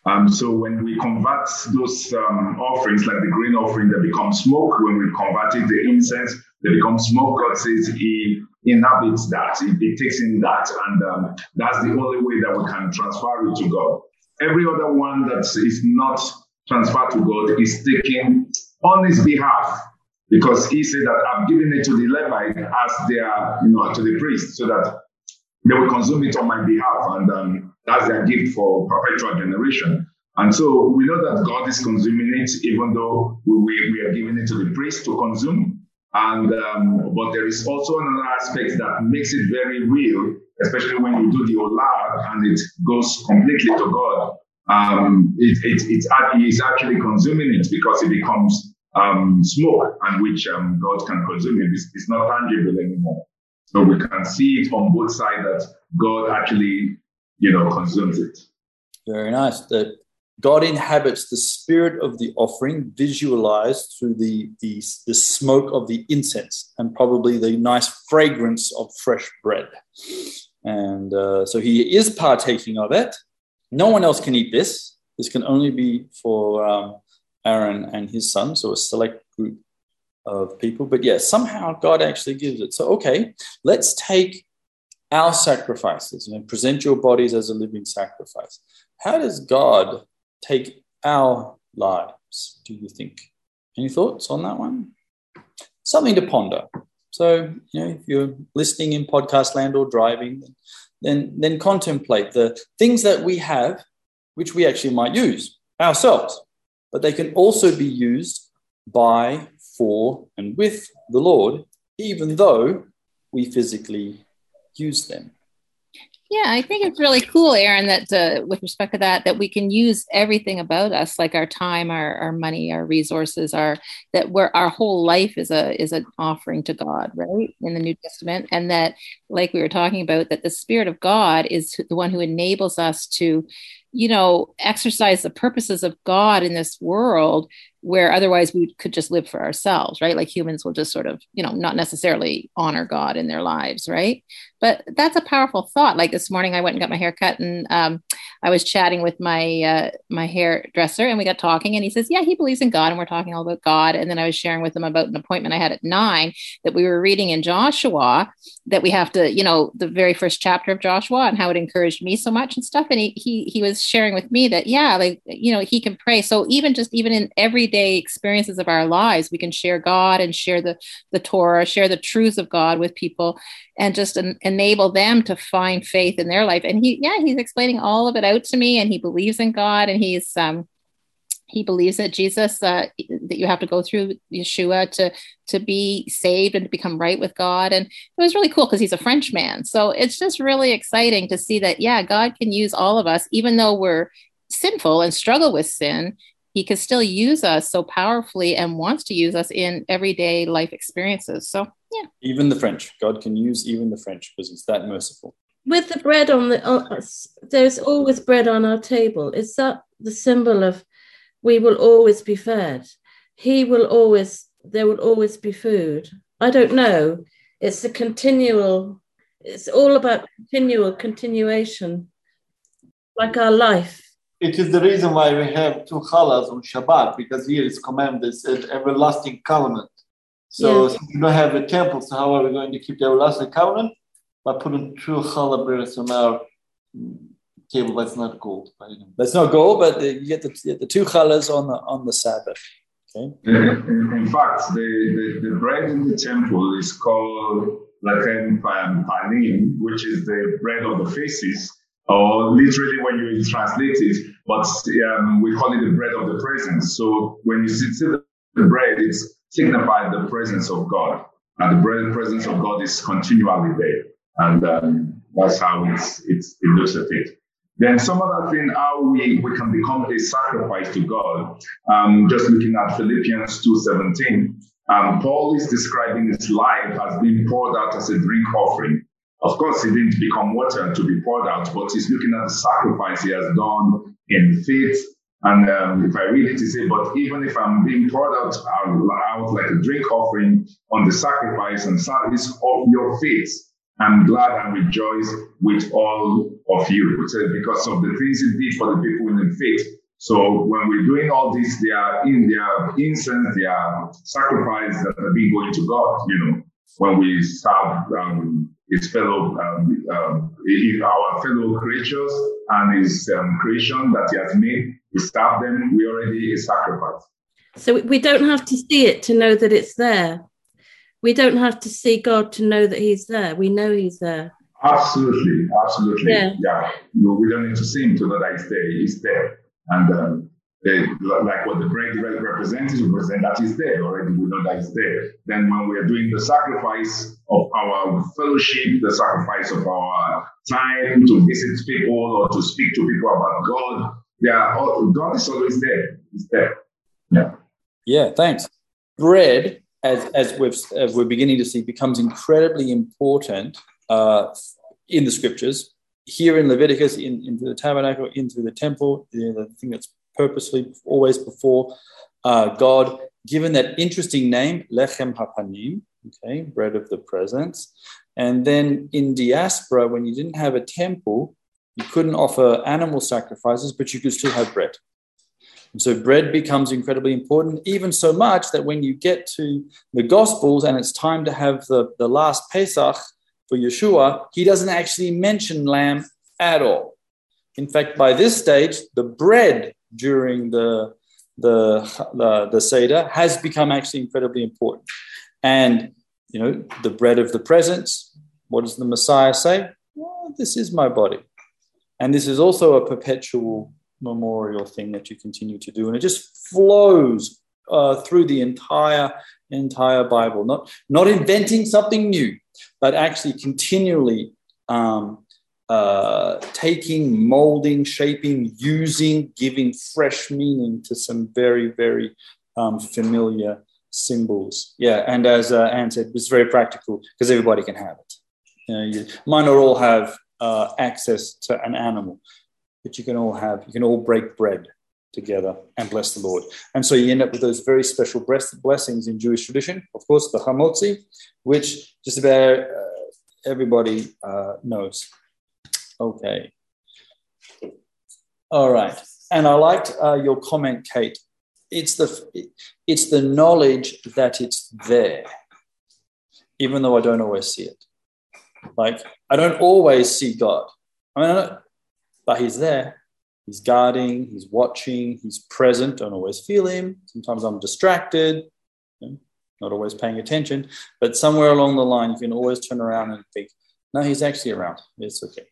Um, so when we convert those um, offerings, like the green offering, they become smoke. When we convert it, the incense, they become smoke. God says He inhabits that, He, he takes in that, and um, that's the only way that we can transfer it to God. Every other one that is not transferred to God is taken on his behalf because he said that I've given it to the Levite as their, you know, to the priest so that they will consume it on my behalf. And um, that's their gift for perpetual generation. And so we know that God is consuming it, even though we, we, we are giving it to the priest to consume. And um, but there is also another aspect that makes it very real especially when you do the Olah and it goes completely to God, um, it, it, it's, it's actually consuming it because it becomes um, smoke and which um, God can consume it. It's, it's, not tangible anymore. So we can see it on both sides that God actually, you know, consumes it. Very nice. That God inhabits the spirit of the offering, visualized through the, the, the smoke of the incense and probably the nice fragrance of fresh bread. And uh, so he is partaking of it. No one else can eat this. This can only be for um, Aaron and his son, so a select group of people. But yeah, somehow God actually gives it. So, okay, let's take our sacrifices and present your bodies as a living sacrifice. How does God take our lives, do you think? Any thoughts on that one? Something to ponder. So, you know, if you're listening in podcast land or driving, then, then contemplate the things that we have, which we actually might use ourselves, but they can also be used by, for, and with the Lord, even though we physically use them. Yeah, I think it's really cool, Aaron, that uh, with respect to that, that we can use everything about us, like our time, our, our money, our resources, our that where our whole life is a is an offering to God, right? In the New Testament, and that, like we were talking about, that the Spirit of God is the one who enables us to you know, exercise the purposes of God in this world where otherwise we could just live for ourselves, right? Like humans will just sort of, you know, not necessarily honor God in their lives, right? But that's a powerful thought. Like this morning, I went and got my hair cut, and um, I was chatting with my uh, my hairdresser, and we got talking, and he says, "Yeah, he believes in God," and we're talking all about God. And then I was sharing with him about an appointment I had at nine that we were reading in Joshua that we have to, you know, the very first chapter of Joshua and how it encouraged me so much and stuff. And he he he was sharing with me that yeah, like you know, he can pray. So even just even in everyday experiences of our lives, we can share God and share the the Torah, share the truths of God with people, and just en- enable them to find faith in their life. And he yeah, he's explaining all of it out to me, and he believes in God, and he's um he believes that Jesus uh, that you have to go through Yeshua to to be saved and to become right with God. And it was really cool because he's a French man. So it's just really exciting to see that yeah, God can use all of us, even though we're sinful and struggle with sin. He can still use us so powerfully and wants to use us in everyday life experiences. So yeah, even the French, God can use even the French because He's that merciful. With the bread on the, uh, there's always bread on our table. Is that the symbol of we will always be fed. He will always, there will always be food. I don't know. It's a continual, it's all about continual continuation, like our life. It is the reason why we have two challahs on Shabbat, because here is commanded, an everlasting covenant. So Yeah. we don't have a temple, so how are we going to keep the everlasting covenant? By putting two challah on our table. That's not gold. That's not gold, but the, you get the, you get the two challahs on the on the Sabbath. Okay. In, in fact, the, the, the bread in the temple is called Lechem panim, which is the bread of the faces, or literally when you translate it, but um, we call it the bread of the presence. So when you see see the the bread, it signifies the presence of God. And the bread presence of God is continually there. And um, that's how it's, it's illustrated. Then some other thing, how we, we can become a sacrifice to God. Um, just looking at Philippians 2.17, um, Paul is describing his life as being poured out as a drink offering. Of course, he didn't become water to be poured out, but he's looking at the sacrifice he has done in faith. And um, if I read it, he says, but even if I'm being poured out, out like a drink offering on the sacrifice and service of your faith, I'm glad and rejoice with all of you. Because of the things you did for the people in the faith. So when we're doing all this, they are in their incense, they are sacrifice that are being going to God, you know, when we serve um, his fellow, um, um, our fellow creatures and his um, creation that he has made, we serve them, we already sacrifice. So we don't have to see it to know that it's there. We don't have to see God to know that He's there. We know He's there. Absolutely, absolutely. Yeah. You know, we don't need to see him to know that he's there. He's there. And um, they, like what the bread re- represents, it represents that he's there already. We know that he's there. Then when we are doing the sacrifice of our fellowship, the sacrifice of our time to visit people or to speak to people about God, they are all, God is always there. He's there. Yeah. Yeah, thanks. Bread as, as, we've, as we're beginning to see, becomes incredibly important uh, in the scriptures. Here in Leviticus, in, into the tabernacle, into the temple, you know, the thing that's purposely always before uh, God, given that interesting name, Lechem Hapanim, okay, bread of the presence. And then in diaspora, when you didn't have a temple, you couldn't offer animal sacrifices, but you could still have bread. And so bread becomes incredibly important, even so much that when you get to the Gospels and it's time to have the, the last Pesach for Yeshua, he doesn't actually mention lamb at all. In fact, by this stage, the bread during the, the, the, the Seder has become actually incredibly important. And, you know, the bread of the presence, what does the Messiah say? Well, this is my body. And this is also a perpetual memorial thing that you continue to do. And it just flows uh, through the entire entire Bible, not, not inventing something new, but actually continually um, uh, taking, molding, shaping, using, giving fresh meaning to some very, very um, familiar symbols. Yeah, and as uh, Anne said, it's very practical because everybody can have it. You know, you might not all have uh, access to an animal, but you can all have, you can all break bread together and bless the Lord. And so you end up with those very special blessings in Jewish tradition. Of course, the Hamotzi, which just about uh, everybody uh, knows. Okay. All right. And I liked uh, your comment, Kate. It's the it's the knowledge that it's there, even though I don't always see it. Like I don't always see God. I mean, but He's there. He's guarding, he's watching, he's present. Don't always feel him. Sometimes I'm distracted, not always paying attention. But somewhere along the line, you can always turn around and think, no, he's actually around. It's okay.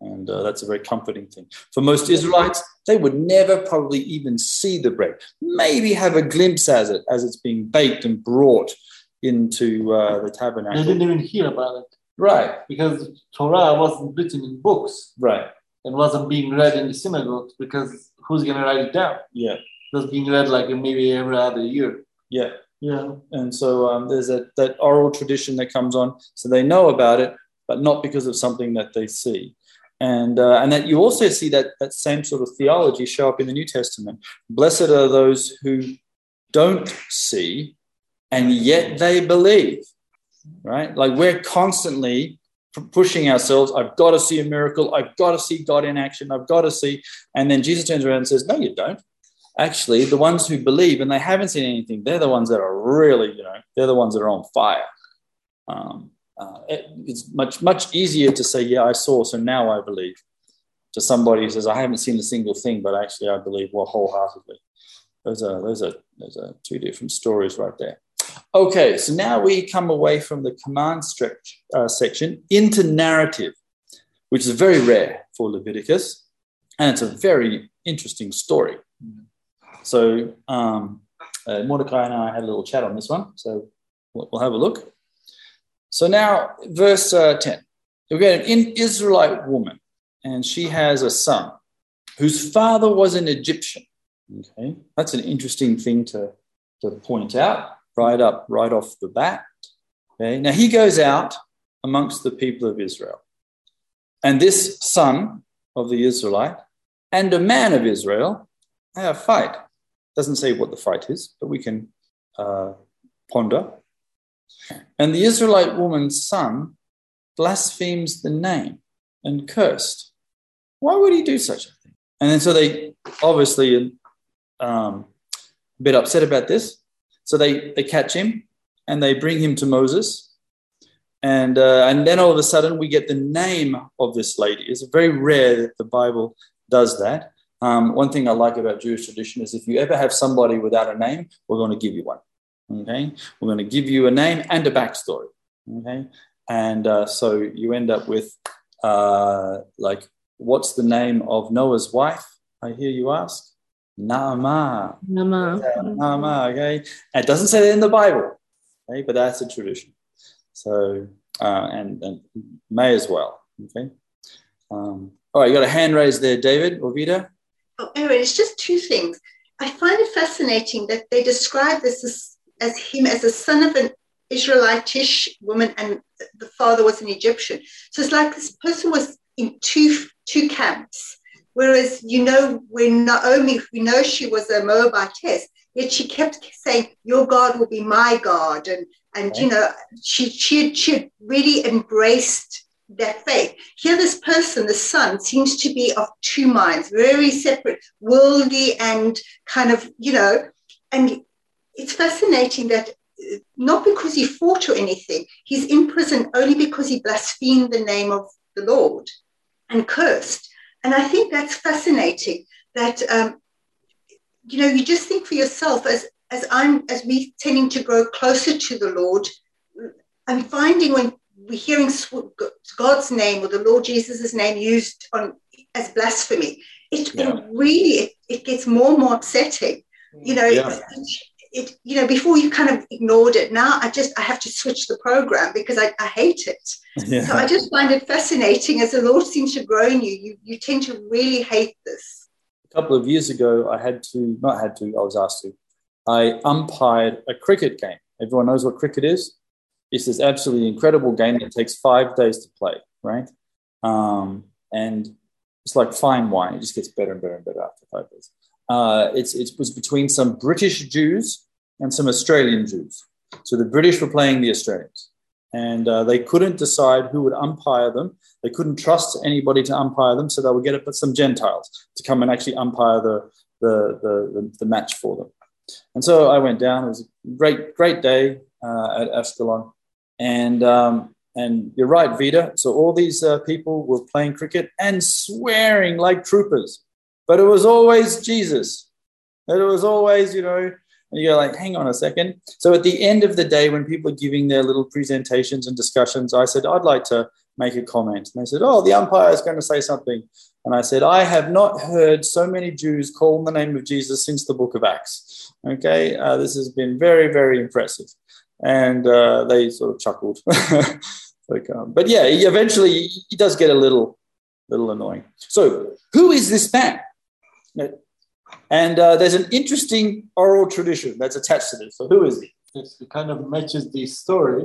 And uh, that's a very comforting thing. For most Israelites, they would never probably even see the bread, maybe have a glimpse as it as it's being baked and brought into uh, the tabernacle. They didn't even hear about it. Right. Because Torah wasn't written in books. Right and wasn't being read in the synagogues because who's going to write it down? Yeah. It was being read like maybe every other year. Yeah. Yeah. And so um, there's a, that oral tradition that comes on. So they know about it, but not because of something that they see. And, uh, and that you also see that, that same sort of theology show up in the New Testament. Blessed are those who don't see and yet they believe, right? Like we're constantly pushing ourselves. I've got to see a miracle. I've got to see God in action. I've got to see. And then Jesus turns around and says, No, you don't. Actually, the ones who believe and they haven't seen anything, they're the ones that are really, you know, they're the ones that are on fire. Um, uh, it, it's much, much easier to say, Yeah, I saw, so now I believe, to somebody who says, I haven't seen a single thing, but actually I believe well wholeheartedly. Those are, those are, those are two different stories right there. Okay, so now we come away from the command stretch, uh, section into narrative, which is very rare for Leviticus, and it's a very interesting story. So um, uh, Mordecai and I had a little chat on this one, so we'll, we'll have a look. So now, verse uh, 10. We get an Israelite woman, and she has a son whose father was an Egyptian. Okay, that's an interesting thing to, to point out right up, right off the bat. Okay? Now he goes out amongst the people of Israel. And this son of the Israelite and a man of Israel have a fight. Doesn't say what the fight is, but we can uh, ponder. And the Israelite woman's son blasphemes the name and cursed. Why would he do such a thing? And then so they obviously um, a bit upset about this. So they, they catch him and they bring him to Moses. And, uh, and then all of a sudden, we get the name of this lady. It's very rare that the Bible does that. Um, one thing I like about Jewish tradition is if you ever have somebody without a name, we're going to give you one. Okay, we're going to give you a name and a backstory. Okay, and uh, so you end up with uh, like, what's the name of Noah's wife? I hear you ask. Nama. Nama. Nama, okay? And it doesn't say that in the Bible, okay? But that's a tradition. So, uh, and, and may as well, okay? Um, all right, you got a hand raised there, David or Vida? Oh, Aaron, it's just two things. I find it fascinating that they describe this, this as him as a son of an Israelitish woman, and the father was an Egyptian. So it's like this person was in two two camps. Whereas you know when Naomi, we know she was a Moabitess, yet she kept saying, "Your God will be my God," and and right. you know she she she really embraced that faith. Here, this person, the son, seems to be of two minds, very separate, worldly, and kind of, you know, and it's fascinating that uh, not because he fought or anything, he's in prison only because he blasphemed the name of the Lord and cursed. And I think that's fascinating that, um, you know, you just think for yourself as, as I'm, as we tending to grow closer to the Lord, I'm finding when we're hearing God's name or the Lord Jesus' name used on as blasphemy, it, yeah. really it, it, gets more and more upsetting. You know, yeah. it, it, you know, before you kind of ignored it. Now I just I have to switch the program because I, I hate it. Yeah. So I just find it fascinating as the Lord seems to grow in you, you you tend to really hate this. A couple of years ago, I had to not had to, I was asked to. I umpired a cricket game. Everyone knows what cricket is. It's this absolutely incredible game that takes five days to play, right? Um, and it's like fine wine; it just gets better and better and better after five days. Uh, it's, it was between some British Jews and some Australian Jews. So the British were playing the Australians, and uh, they couldn't decide who would umpire them. They couldn't trust anybody to umpire them, so they would get it, but some Gentiles to come and actually umpire the, the, the, the, match for them. And so I went down. It was a great, great day uh, at Ashkelon. And um, and you're right, Vida. So all these uh, people were playing cricket and swearing like troopers, but it was always Jesus. And it was always, you know, and you go like, hang on a second. So at the end of the day, when people are giving their little presentations and discussions, I said, I'd like to make a comment. And they said, oh, the umpire is going to say something. And I said, I have not heard so many Jews call in the name of Jesus since the book of Acts. Okay, uh, this has been very, very impressive and uh, they sort of chuckled. like, um, but yeah, eventually he does get a little, little annoying. So, who is this man? And uh, there's an interesting oral tradition that's attached to this. So, who is he? It kind of matches the story.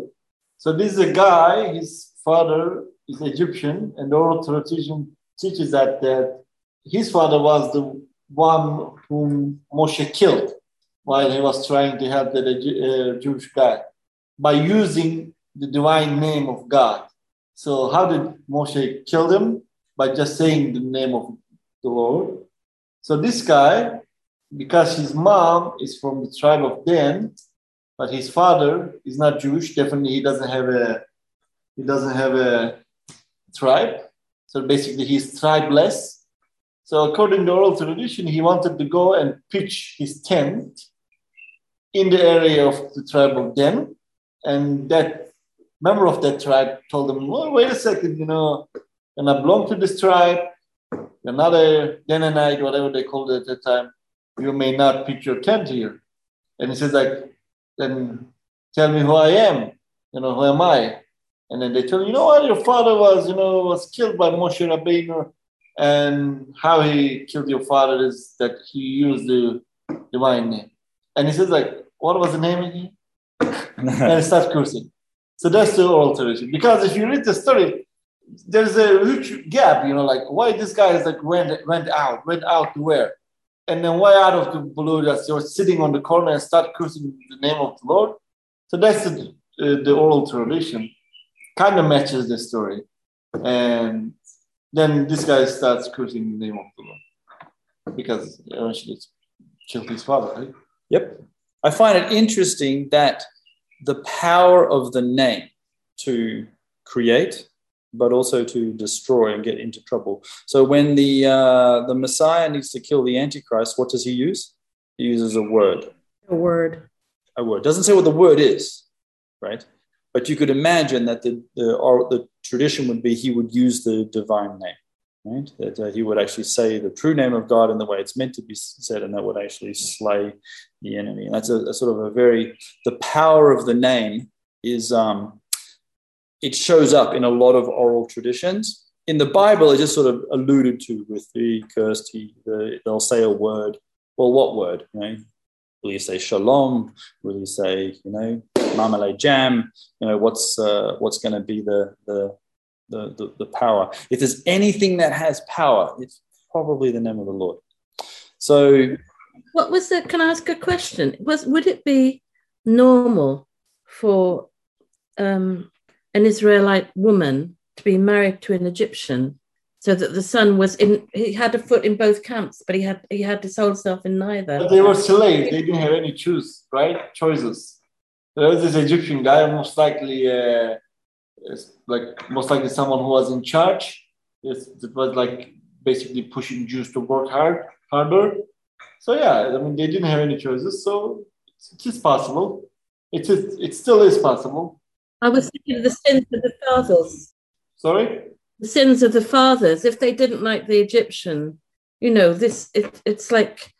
So, this is a guy. His father is Egyptian, and the oral tradition teaches that that his father was the one whom Moshe killed while he was trying to help the uh, Jewish guy by using the divine name of God. So, how did Moshe kill them? By just saying the name of the Lord. So, this guy, because his mom is from the tribe of Dan, but his father is not Jewish, definitely he doesn't have a he doesn't have a tribe. So basically he's tribeless. So according to oral tradition, he wanted to go and pitch his tent in the area of the tribe of Dan. And that member of that tribe told him, well, wait a second, you know, and I belong to this tribe. You're not a Dananite, whatever they called it at that time. You may not pitch your tent here. And he says, like, then tell me who I am. You know, who am I? And then they tell him, you know what, your father was, you know, was killed by Moshe Rabbeinu. And how he killed your father is that he used the divine name. And he says, like, what was the name again? and he starts cursing. So that's the oral tradition. Because if you read the story, there's a huge gap, you know, like why this guy is like went went out, went out to where? And then why out of the blue that you're sitting on the corner and start cursing the name of the Lord? So that's the, uh, the oral tradition. Kind of matches the story. And then this guy starts cursing the name of the Lord because eventually it's killed his father, right? Yep. I find it interesting that the power of the name to create, but also to destroy and get into trouble. So when the uh, the Messiah needs to kill the Antichrist, what does he use? He uses a word. A word. A word. Doesn't say what the word is, right? But you could imagine that the the, or the tradition would be he would use the divine name right? That uh, he would actually say the true name of God in the way it's meant to be said, and that would actually slay the enemy. And that's a, a sort of a very the power of the name is um, it shows up in a lot of oral traditions. In the Bible, it's just sort of alluded to with the cursed. He, the, they'll say a word. Well, what word? You know? Will you say shalom? Will you say, you know, marmalade jam? You know, what's uh, what's going to be the, the the the the power? If there's anything that has power, it's probably the name of the Lord. So, what was the? Can I ask a question? Was would it be normal for um, an Israelite woman to be married to an Egyptian? so that the son was in he had a foot in both camps but he had he had his whole self in neither But they were slaves. They didn't have any choose, right? Choices. There was this Egyptian guy, most likely, uh, like most likely someone who was in charge. It was like basically pushing Jews to work hard, harder. So yeah, I mean they didn't have any choices. So it's, it is possible. It is. It still is possible. I was thinking of the sins of the fathers Sorry. the sins of the fathers if they didn't like the egyptian you know this it, it's like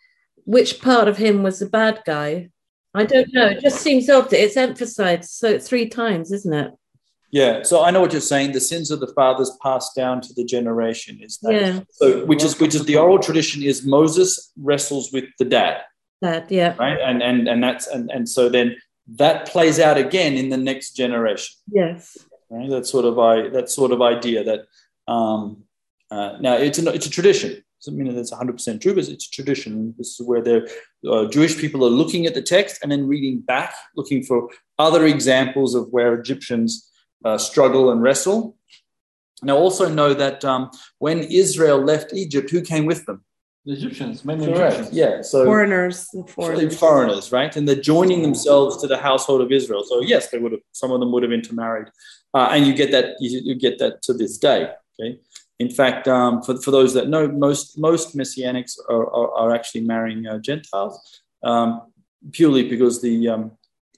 which part of him was the bad guy i don't know it just seems odd that it's emphasized so three times isn't it yeah. So I know what you're saying. The sins of the fathers passed down to the generation. Is that Yeah. so? Which is which is the oral tradition is Moses wrestles with the dad, that yeah right? And and and that's and and so then that plays out again in the next generation. yes right? That sort of I that sort of idea that um, uh, now it's a it's a tradition. Doesn't mean that it's 100 percent true, but it's a tradition. This is where the uh, Jewish people are looking at the text and then reading back, looking for other examples of where Egyptians uh, struggle and wrestle. Now, also know that um, when Israel left Egypt, who came with them? The Egyptians, many Correct. Egyptians. Yeah. So foreigners, foreigners. foreigners. right? And they're joining themselves to the household of Israel. So yes, they would have. Some of them would have intermarried, uh, and you get that. You, you get that to this day. Okay. In fact, um, for, for those that know, most most messianics are, are, are actually marrying uh, Gentiles um, purely because the um,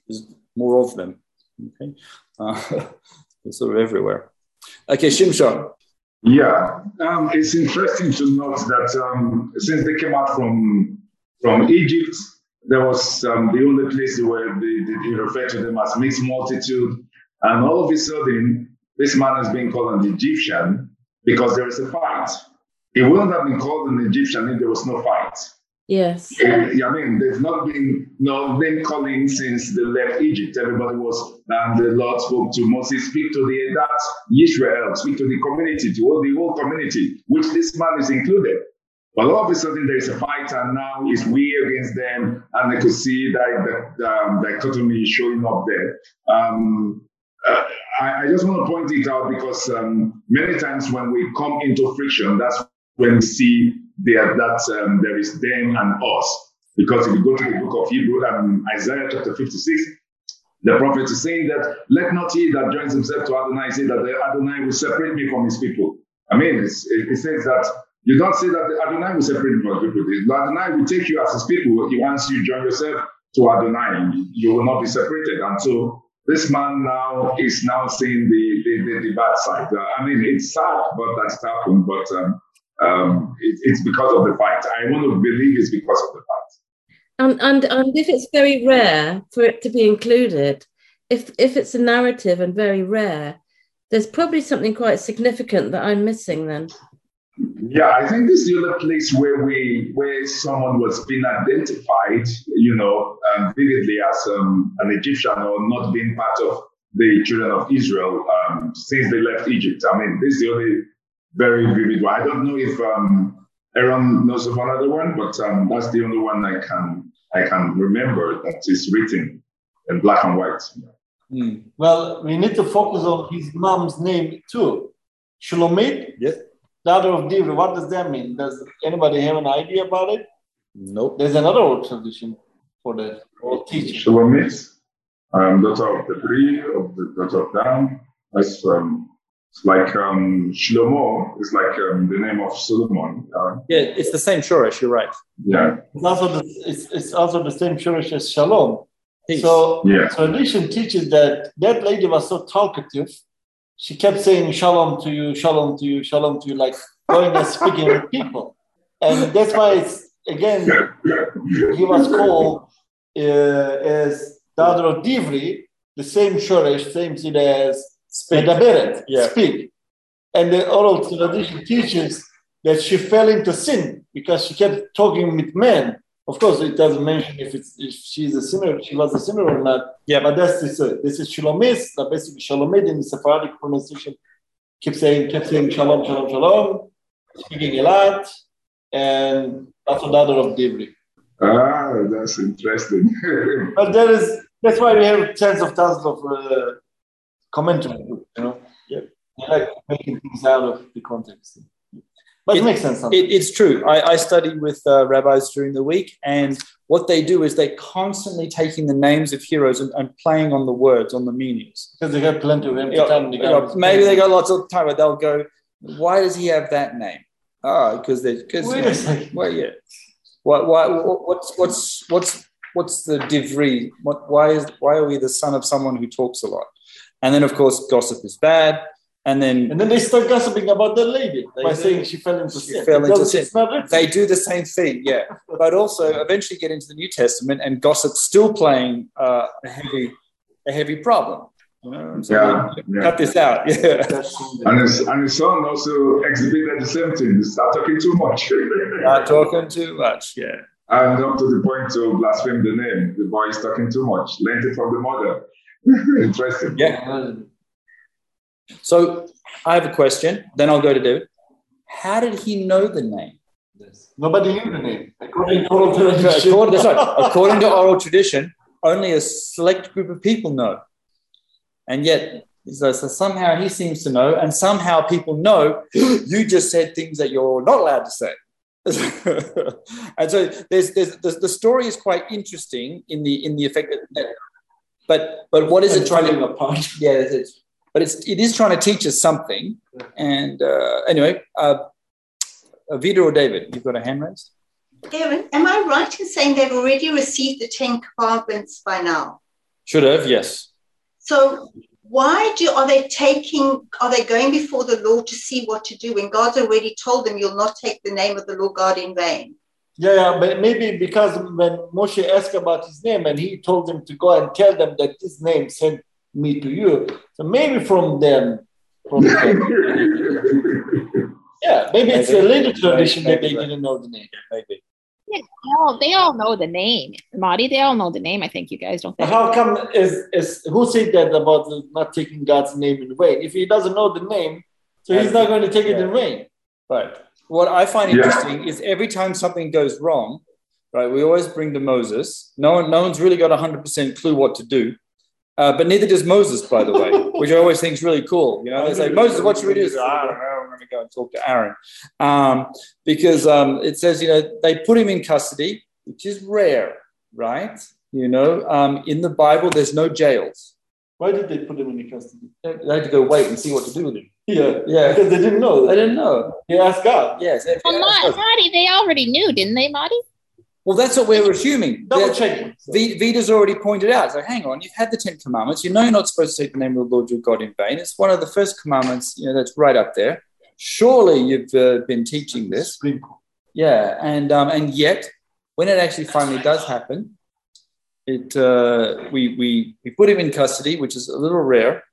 there's more of them. Okay, uh, they're sort of everywhere. Okay, Shimshon. Yeah, um, it's interesting to note that um, since they came out from from Egypt, there was um, the only place where they, they, they refer to them as mixed multitude, and all of a sudden, this man is being called an Egyptian because there is a fight. He wouldn't have been called an Egyptian if there was no fight. Yes Yeah, I mean, there's not been no name calling since they left Egypt. Everybody was, and the Lord spoke to Moses, speak to the that Israel, speak to the community, to all the whole community, which this man is included. But all of a sudden, there is a fight, and now it's we against them, and they could see that the um, dichotomy showing up there. Um, uh, I, I just want to point it out because um, many times when we come into friction, that's when we see there that um, there is them and us. Because if you go to the book of Hebrew and Isaiah chapter 56, the prophet is saying that let not he that joins himself to Adonai say that the Adonai will separate me from his people. I mean, it, it says that you don't say that Adonai will separate me from his people. Adonai will take you as his people. Wants you join yourself to Adonai. You will not be separated. And so this man now is now seeing the, the, the, the bad side. Uh, I mean, it's sad, but that's happened. But um, um, it, it's because of the fight. I want to believe it's because of the fight. and, and and if it's very rare for it to be included if if it's a narrative and very rare there's probably something quite significant that i'm missing then Yeah, I think this is the other place where we where someone was being identified, you know, um, vividly as um, an Egyptian or not being part of the children of Israel um, since they left Egypt. I mean, this is the only very vivid one. I don't know if um, Aaron knows of another one, but um, that's the only one I can I can remember that is written in black and white. Hmm. Well, we need to focus on his mom's name too. Shulamit, Yes. daughter of Dibri. What does that mean? Does anybody have an idea about it? Nope. There's another old tradition for the old teaching. Shalomit, um, daughter of the three, of the daughter of Dan. That's um, it's like um, Shlomo is like um, the name of Solomon. Uh, Yeah, it's the same Shoresh. You're right. yeah, It's also the, it's, it's also the same Shoresh as Shalom. Peace. So Yeah. tradition teaches that that lady was so talkative. She kept saying shalom to you, shalom to you, shalom to you, like going and speaking with people. And that's why it's again he was called uh, as daughter of Divri, the same Shoresh, same thing as Medaberet, Yeah. speak. And the oral tradition teaches that she fell into sin because she kept talking with men Of course, it doesn't mention if it's if she's a sinner, she was a sinner or not. Yeah. But that's this. Uh, this is Shulamit. That basically Shalomit in the Sephardic pronunciation keep saying kept saying Shalom, Shalom, Shalom, speaking a lot, and that's another of Dibri. Ah, that's interesting. But there is that's why we have tens of thousands of uh, commentary. You know, yeah, they like making things out of the context. But it, makes sense. It, it's true. I, I study with uh, rabbis during the week, and what they do is they're constantly taking the names of heroes and, and playing on the words, on the meanings. Because they got plenty of empty time. you know, maybe they got lots of time, but they'll go, "Why does he have that name?" Oh, because they're because Wait a second. well, yeah. Why, why, what's what's what's what's the Dibri? What why is why are we the son of someone who talks a lot? And then of course gossip is bad. And then And then they start gossiping about the lady by do. saying she fell into She sin. fell into sin. it's not written. They do the same thing, yeah. But also eventually get into the New Testament and gossip still playing uh, a heavy a heavy problem. You know, so Yeah, yeah. cut this out. Yeah. and, his, and his son also exhibited the same thing. He started talking too much. Not talking too much, yeah. And up to the point to blaspheme the name. The boy is talking too much. Learned it from the mother. Mm-hmm. Interesting. Yeah. So I have a question, then I'll go to David. How did he know the name? Nobody knew the name. According to oral tradition. according, that's right. According to oral tradition, only a select group of people know. And yet, so, so somehow he seems to know, and somehow people know you just said things that you're not allowed to say. and so there's, there's the, the story is quite interesting in the in the effect that, that but but what is it trying to apart? Yeah, it's, it's, but it's it is trying to teach us something. And uh, anyway, uh, uh, Vida or David, you've got a hand raised. Aaron, am I right in saying they've already received the Ten Commandments by now? Should have, yes. So why do are they taking are they going before the Lord to see what to do when God's already told them you'll not take the name of the Lord God in vain? Yeah, yeah, but maybe because when Moshe asked about his name and he told them to go and tell them that this name sent me to you. So maybe from them, from them. yeah, maybe it's a little tradition that they didn't know the name. Maybe. Yeah, they all, they all know the name. Moti, they all know the name, I think you guys don't think. How come is is who said that about the not taking God's name in vain? If he doesn't know the name, so he's not going to take it in vain. Right. What I find Yeah. interesting is every time something goes wrong, right, we always bring to Moses. No one, no one's really got a hundred percent clue what to do. Uh, but neither does Moses, by the way, which I always think is really cool. You know, they say, Moses, what should we do? So, I don't know. I'm going to go and talk to Aaron. Um, because um, it says, you know, they put him in custody, which is rare, right? You know, um, in the Bible, there's no jails. Why did they put him in custody? They had to go wait and see what to do with him. Yeah, Yeah. because they didn't know. They didn't know. You asked God. Yes. Well, Ma- Moti, they already knew, didn't they, Moti? Well, that's what we're assuming. Double That- check. V- Vida's already pointed out. So hang on, you've had the Ten Commandments. You know you're not supposed to take the name of the Lord your God in vain. It's one of the first commandments. You know that's right up there. Surely you've uh, been teaching this. Yeah, and um, and yet when it actually finally does happen, it uh, we we we put him in custody, which is a little rare.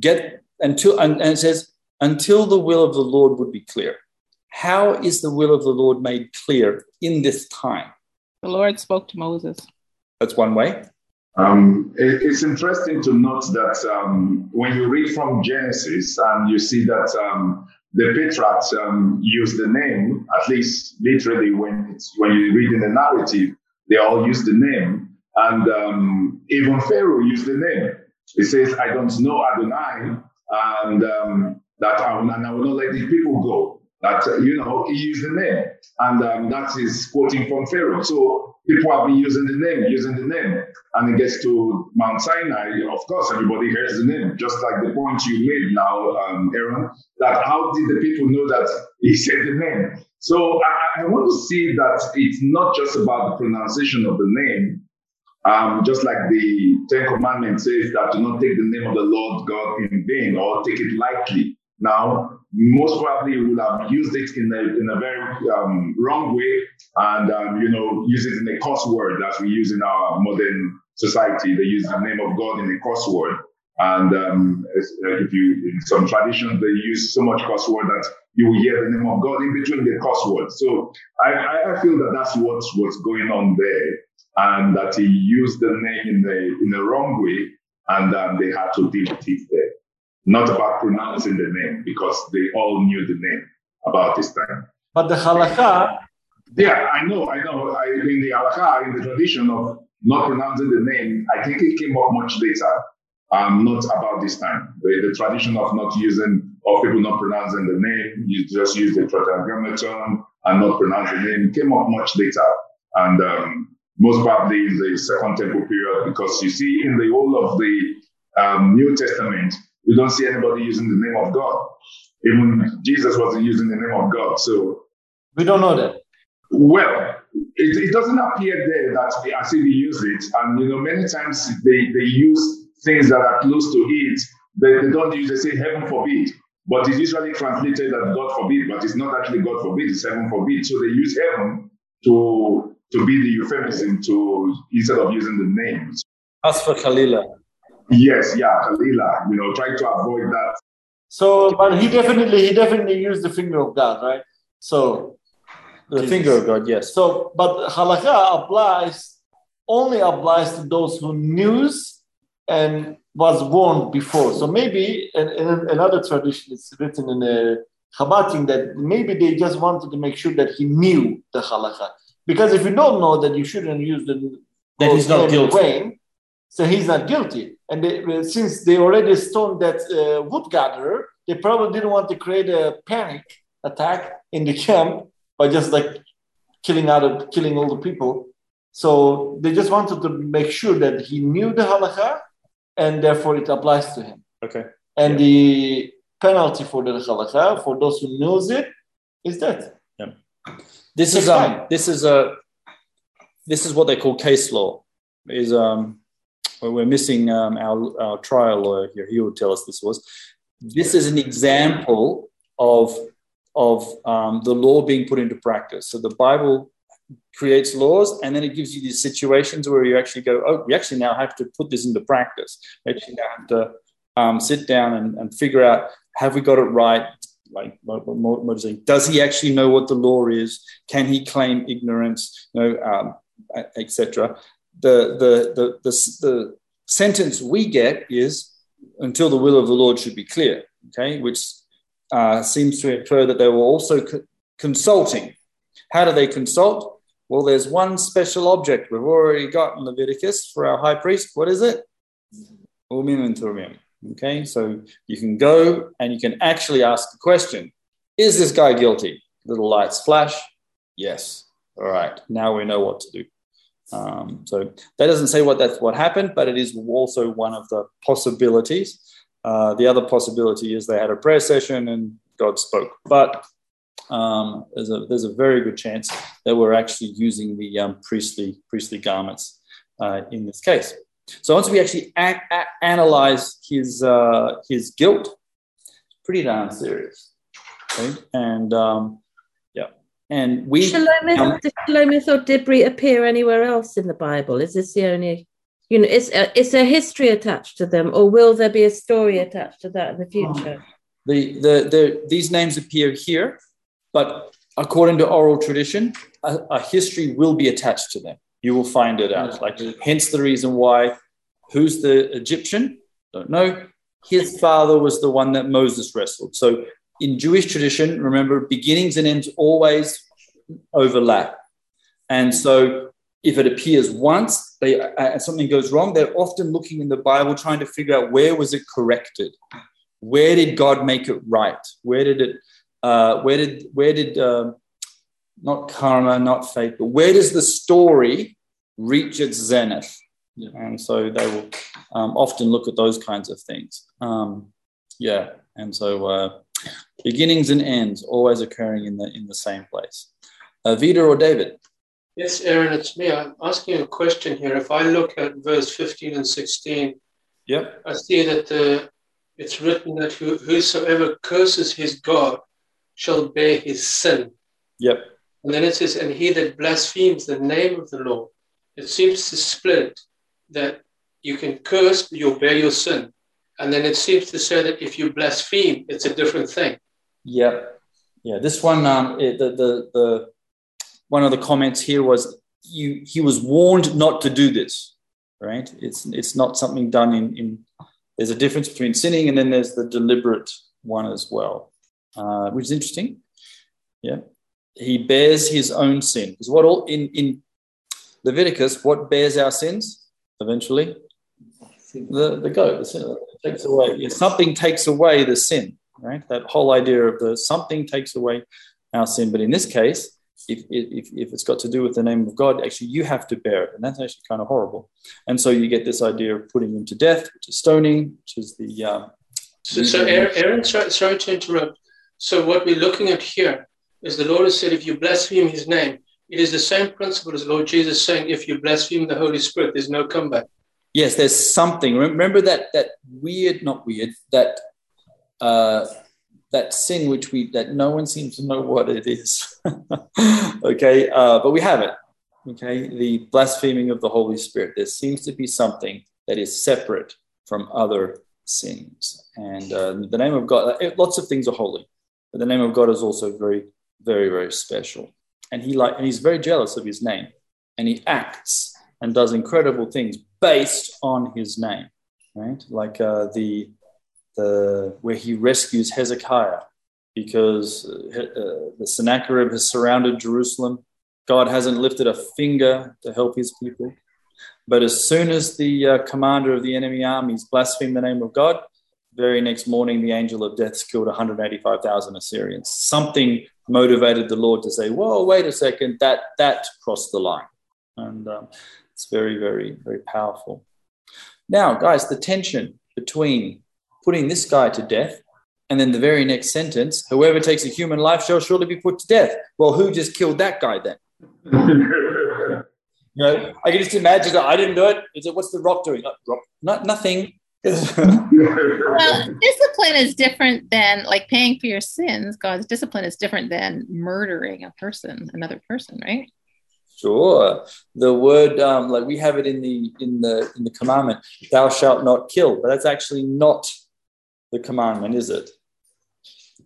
Get until and, and it says until the will of the Lord would be clear. How is the will of the Lord made clear in this time? The Lord spoke to Moses. That's one way. Um, it- it's interesting to note that um, when you read from Genesis and you see that um, the patriarchs um, use the name, at least literally when it's, when you read in the narrative, they all use the name, and um, even Pharaoh used the name. He says, "I don't know Adonai," and um, that I will, and I will not let these people go. That uh, you know, he used the name, and um, that is quoting from Pharaoh. So people have been using the name, using the name, and it gets to Mount Sinai. Of course, everybody hears the name, just like the point you made now, um, Aaron. That how did the people know that he said the name? So I, I want to see that it's not just about the pronunciation of the name, um, just like the Ten Commandments says that do not take the name of the Lord God in vain or take it lightly. Now, most probably you will have used it in a, in a very um, wrong way and, um, you know, use it in a curse word that we use in our modern society. They use the name of God in a curse word. And um, if you, in some traditions, they use so much curse word that you will hear the name of God in between the curse. So I, I, I feel that that's what's what's going on there, and that he used the name in the in the wrong way, and um, they had to deal with it there. Not about pronouncing the name because they all knew the name about this time. But the halakha, Yeah, I know, I know. I, in the halakha, in the tradition of not pronouncing the name, I think it came up much later. Um, not about this time. The, the tradition of not using, of people not pronouncing the name, you just use the tetragrammaton and not pronounce the name, came up much later. And um, most probably in the Second Temple period, because you see in the whole of the um, New Testament, you don't see anybody using the name of God. Even Jesus wasn't using the name of God. So we don't know that. Well, it, it doesn't appear there that as if they use it. And you know, many times they, they use things that are close to it. They, they don't use, they say heaven forbid. But it's usually translated as God forbid, but it's not actually God forbid, it's heaven forbid. So they use heaven to to be the euphemism to instead of using the names. As for Kalila. Yes, yeah, Kalila, you know, try to avoid that. So, but he definitely, he definitely used the finger of God, right? So, The finger of God, yes. So, but halakha applies only applies to those who knew and was warned before. So maybe in, in another tradition, it's written in a Chabad that maybe they just wanted to make sure that he knew the halakha. Because if you don't know that you shouldn't use the Then he's not God's name guilty. vain, so he's not guilty. And they, since they already stoned that uh, wood gatherer, they probably didn't want to create a panic attack in the camp by just like killing out of killing all the people. So they just wanted to make sure that he knew the halakha, and therefore it applies to him. Okay. And the penalty for the halakha for those who knows it is death. Yeah. This Takes is um this is a this is what they call case law. Is um well, we're missing um, our our trial lawyer here. He would tell us this was. This is an example of of um, the law being put into practice. So the Bible creates laws, and then it gives you these situations where you actually go, oh, we actually now have to put this into practice. We actually now have to um, sit down and, and figure out have we got it right. Like? Does he actually know what the law is? Can he claim ignorance? You know, um, etc. The, the the the the sentence we get is until the will of the Lord should be clear. Okay, which uh, seems to infer that they were also co- consulting. How do they consult? Well, there's one special object we've already got in Leviticus for our high priest. What is it? Urim and. Okay, so you can go and you can actually ask the question Is this guy guilty? Little lights flash. Yes. All right, now we know what to do. Um, so that doesn't say what that's what happened, but it is also one of the possibilities. Uh, the other possibility is they had a prayer session and God spoke, but um, there's a there's a very good chance that we're actually using the um, priestly priestly garments uh, in this case. So once we actually a- a- analyze his uh, his guilt, it's pretty darn serious. Okay, and um, and we Shalomith, um, does Shalomith or Dibri appear anywhere else in the Bible? Is this the only, you know, is, uh, is there history attached to them, or will there be a story attached to that in the future? The, the, the, these names appear here, but according to oral tradition, a, a history will be attached to them. You will find it out. Like, hence the reason why who's the Egyptian? Don't know. His father was the one that Moses wrestled. So, in Jewish tradition, remember, beginnings and ends always overlap. And so, if it appears once, they uh, something goes wrong, they're often looking in the Bible trying to figure out where was it corrected where did God make it right? Where did it? Uh, where did where did um, not karma, not fate, but where does the story reach its zenith? And so they will um, often look at those kinds of things. Um, yeah, and so uh, beginnings and ends always occurring in the in the same place. Uh, Vida or David? Yes, Aaron, it's me. I'm asking a question here. If I look at verse 15 and 16, Yep. I see that the, it's written that who, whosoever curses his God shall bear his sin. Yep. And then it says, and he that blasphemes the name of the Lord. It seems to split that you can curse, but you'll bear your sin. And then it seems to say that if you blaspheme, it's a different thing. Yep. Yeah, this one, um, it, the, the, the, one of the comments here was you, he was warned not to do this, right? It's, it's not something done in, in, there's a difference between sinning and then there's the deliberate one as well, uh, which is interesting. Yeah. He bears his own sin. Because what all in, in Leviticus, what bears our sins eventually? The, the goat, the sin takes away. Yeah, something takes away the sin, right? That whole idea of the something takes away our sin. But in this case, if, if, if it's got to do with the name of God, actually you have to bear it. And that's actually kind of horrible. And so you get this idea of putting him to death, which is stoning, which is the. Um, so, so Aaron, sorry, sorry to interrupt. So what we're looking at here is the Lord has said, if you blaspheme his name, it is the same principle as Lord Jesus saying, if you blaspheme the Holy Spirit, there's no comeback. Yes, there's something. Remember that that weird, not weird, that uh, that sin which we that no one seems to know what it is. okay, uh, but we have it. Okay, the blaspheming of the Holy Spirit. There seems to be something that is separate from other sins, and uh, the name of God. Lots of things are holy, but the name of God is also very very, very special. And he like and he's very jealous of his name. And he acts and does incredible things based on his name. Right? Like uh, the the where he rescues Hezekiah because uh, uh, the Sennacherib has surrounded Jerusalem. God hasn't lifted a finger to help his people. But as soon as the uh, commander of the enemy armies blasphemed the name of God, very next morning the angel of death killed 185,000 Assyrians. Something motivated the Lord to say, "Whoa, wait a second, that that crossed the line," and um, it's very, very, very powerful. Now, guys, the tension between putting this guy to death and then the very next sentence, "Whoever takes a human life shall surely be put to death." Well, who just killed that guy then? you know, I can just imagine. That I didn't do it. Is it what's the rock doing? rock, not nothing well, discipline is different than like paying for your sins. God's discipline is different than murdering a person, another person, right? Sure. The word, um, like we have it in the in the in the commandment, "Thou shalt not kill," but that's actually not the commandment, is it?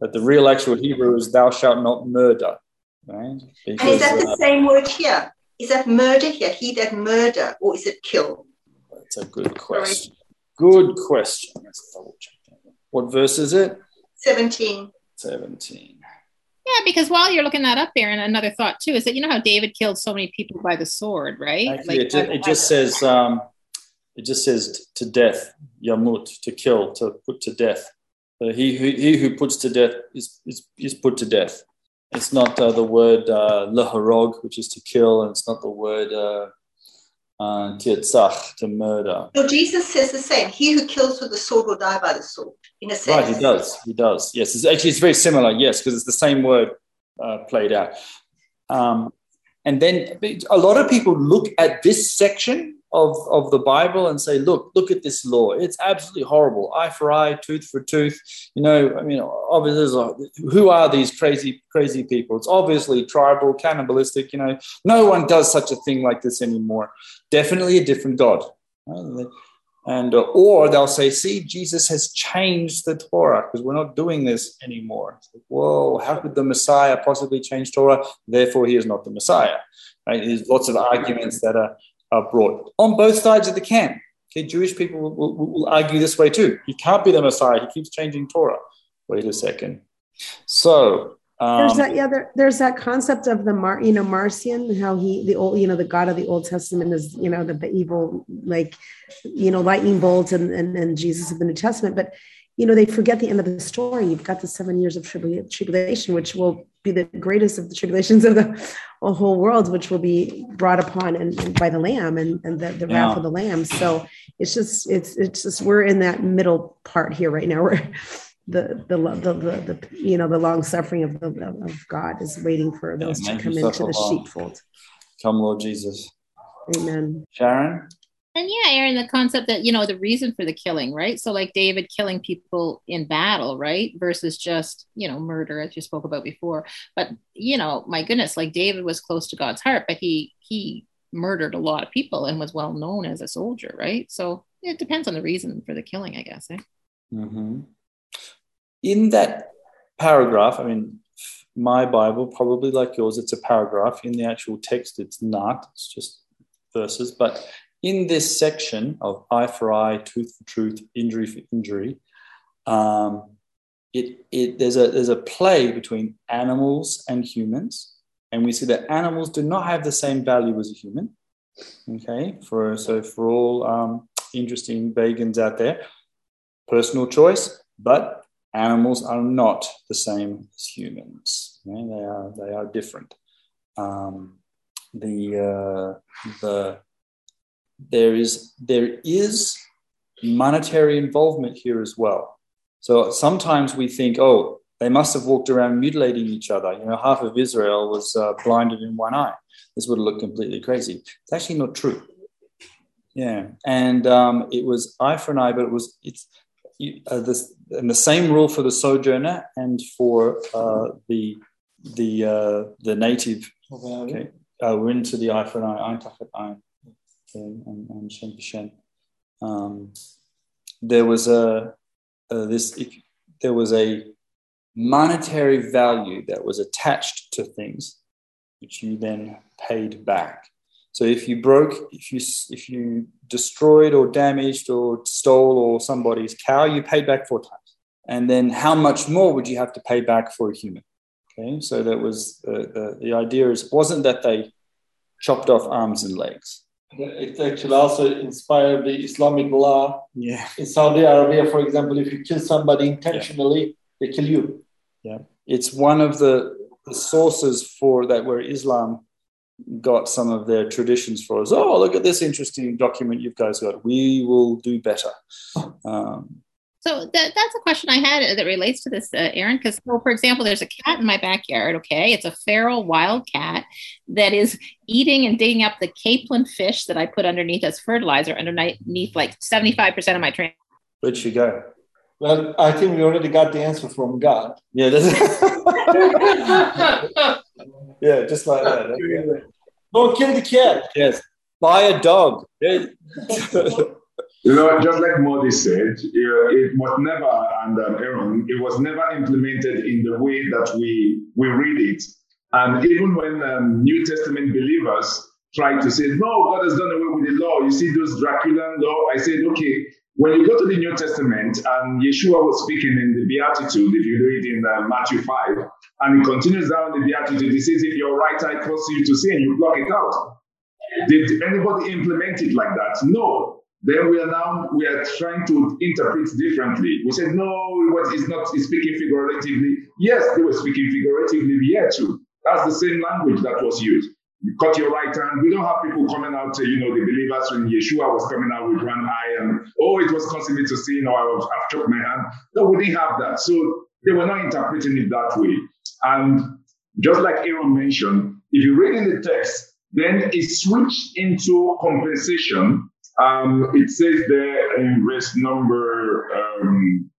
But the real actual Hebrew is "Thou shalt not murder." Right? Because, and is that the uh, same word here? Is that murder here? He that murder, or is it kill? That's a good question. Good question. Let's double check. What verse is it? 17. 17. Yeah, because while you're looking that up there, and another thought too is that you know how David killed so many people by the sword, right? Actually, like, it, just, it just says um, it just says to death, yamut, to kill, to put to death. Uh, he, who, he who puts to death is, is, is put to death. It's not uh, the word uh, leharog, which is to kill, and it's not the word uh, uh, to murder. So Jesus says the same. He who kills with the sword will die by the sword, in a sense. Right, he does. He does. Yes, it's actually, it's very similar. Yes, because it's the same word uh, played out. Um, and then a lot of people look at this section of, of the Bible and say, look, look at this law. It's absolutely horrible. Eye for eye, tooth for tooth. You know, I mean, obviously, who are these crazy, crazy people? It's obviously tribal, cannibalistic. You know, no one does such a thing like this anymore. Definitely a different God. And uh, or they'll say, see, Jesus has changed the Torah because we're not doing this anymore. Like, Whoa, how could the Messiah possibly change Torah? Therefore, he is not the Messiah. Right? There's lots of arguments that are are brought on both sides of the camp. Okay, Jewish people will, will, will, argue this way too. He can't be the Messiah. He keeps changing Torah. Wait a second. So um, there's that yeah. There, there's that concept of the Mar, you know, Marcion, how he the old, you know, the God of the Old Testament is, you know, the, the evil like, you know, lightning bolt and, and and Jesus of the New Testament. But you know, they forget the end of the story. You've got the seven years of tribulation, which will be the greatest of the tribulations of the whole world, which will be brought upon and, and by the Lamb and, and the, the yeah. wrath of the Lamb. So it's just, it's, it's just, we're in that middle part here right now. We're the, the, the, the, the you know, the long suffering of the, of God is waiting for those yeah, to come into the sheepfold. Come, Lord Jesus. Amen. Sharon? And yeah, Aaron, the concept that, you know, the reason for the killing, right? So, like David killing people in battle, right? Versus just, you know, murder, as you spoke about before. But, you know, my goodness, like David was close to God's heart, but he, he, murdered a lot of people and was well known as a soldier, right? So it depends on the reason for the killing, I guess. Eh? Mm-hmm. In that paragraph, I mean, my Bible, probably like yours, it's a paragraph. In the actual text, it's not, it's just verses. But in this section of eye for eye, tooth for tooth, injury for injury, um, it, it, there's, a, there's a play between animals and humans. And we see that animals do not have the same value as a human. Okay, for so for all um, interesting vegans out there, personal choice, but animals are not the same as humans. They are they are different. Um, the uh, the there is there is monetary involvement here as well. So sometimes we think, oh, they must have walked around mutilating each other. You know, half of Israel was uh, blinded in one eye. This would have looked completely crazy. It's actually not true. Yeah, and um, it was eye for an eye, but it was it's uh, this and the same rule for the sojourner and for uh, the the uh, the native. Okay, uh, we're into the eye for an eye, eye for eye, and, and shen for shen. Um, there was a this if, there was a monetary value that was attached to things, which you then paid back. So if you broke, if you if you destroyed or damaged or stole or somebody's cow, you paid back four times. And then how much more would you have to pay back for a human? Okay, so that was uh, the the idea is wasn't that they chopped off arms and legs. It actually also inspired the Islamic law. Yeah. In Saudi Arabia, for example, if you kill somebody intentionally, yeah. they kill you. Yeah. It's one of the, the sources for that where Islam got some of their traditions for us. Oh, look at this interesting document you guys got. We will do better. Um, so that, that's a question I had that relates to this, uh, Aaron. Because, so for example, there's a cat in my backyard. Okay, it's a feral wild cat that is eating and digging up the capelin fish that I put underneath as fertilizer underneath like 75% of my train. Where'd she go? Well, I think we already got the answer from God. Yeah, yeah, just like that. Don't kill the cat. Yes, buy a dog. You know, just like Moti said, it was never, and um, Aaron, it was never implemented in the way that we we read it. And even when um, New Testament believers try to say, no, God has done away with the law. You see those Draculan law. I said, okay, when you go to the New Testament, and Yeshua was speaking in the Beatitude, if you read in uh, Matthew 5, and he continues down the Beatitude, he says, if your right eye causes you to sin, you block it out. Did anybody implement it like that? No. Then we are now we are trying to interpret differently. We said no, what is not is speaking figuratively. Yes, they were speaking figuratively here too. That's the same language that was used. You cut your right hand. We don't have people coming out, to, you know, the believers when Yeshua was coming out with one eye and oh, it was me to sin, or I've choked my hand. No, we didn't have that. So they were not interpreting it that way. And just like Aaron mentioned, if you read in the text, then it switched into compensation um, it says there in verse number, um,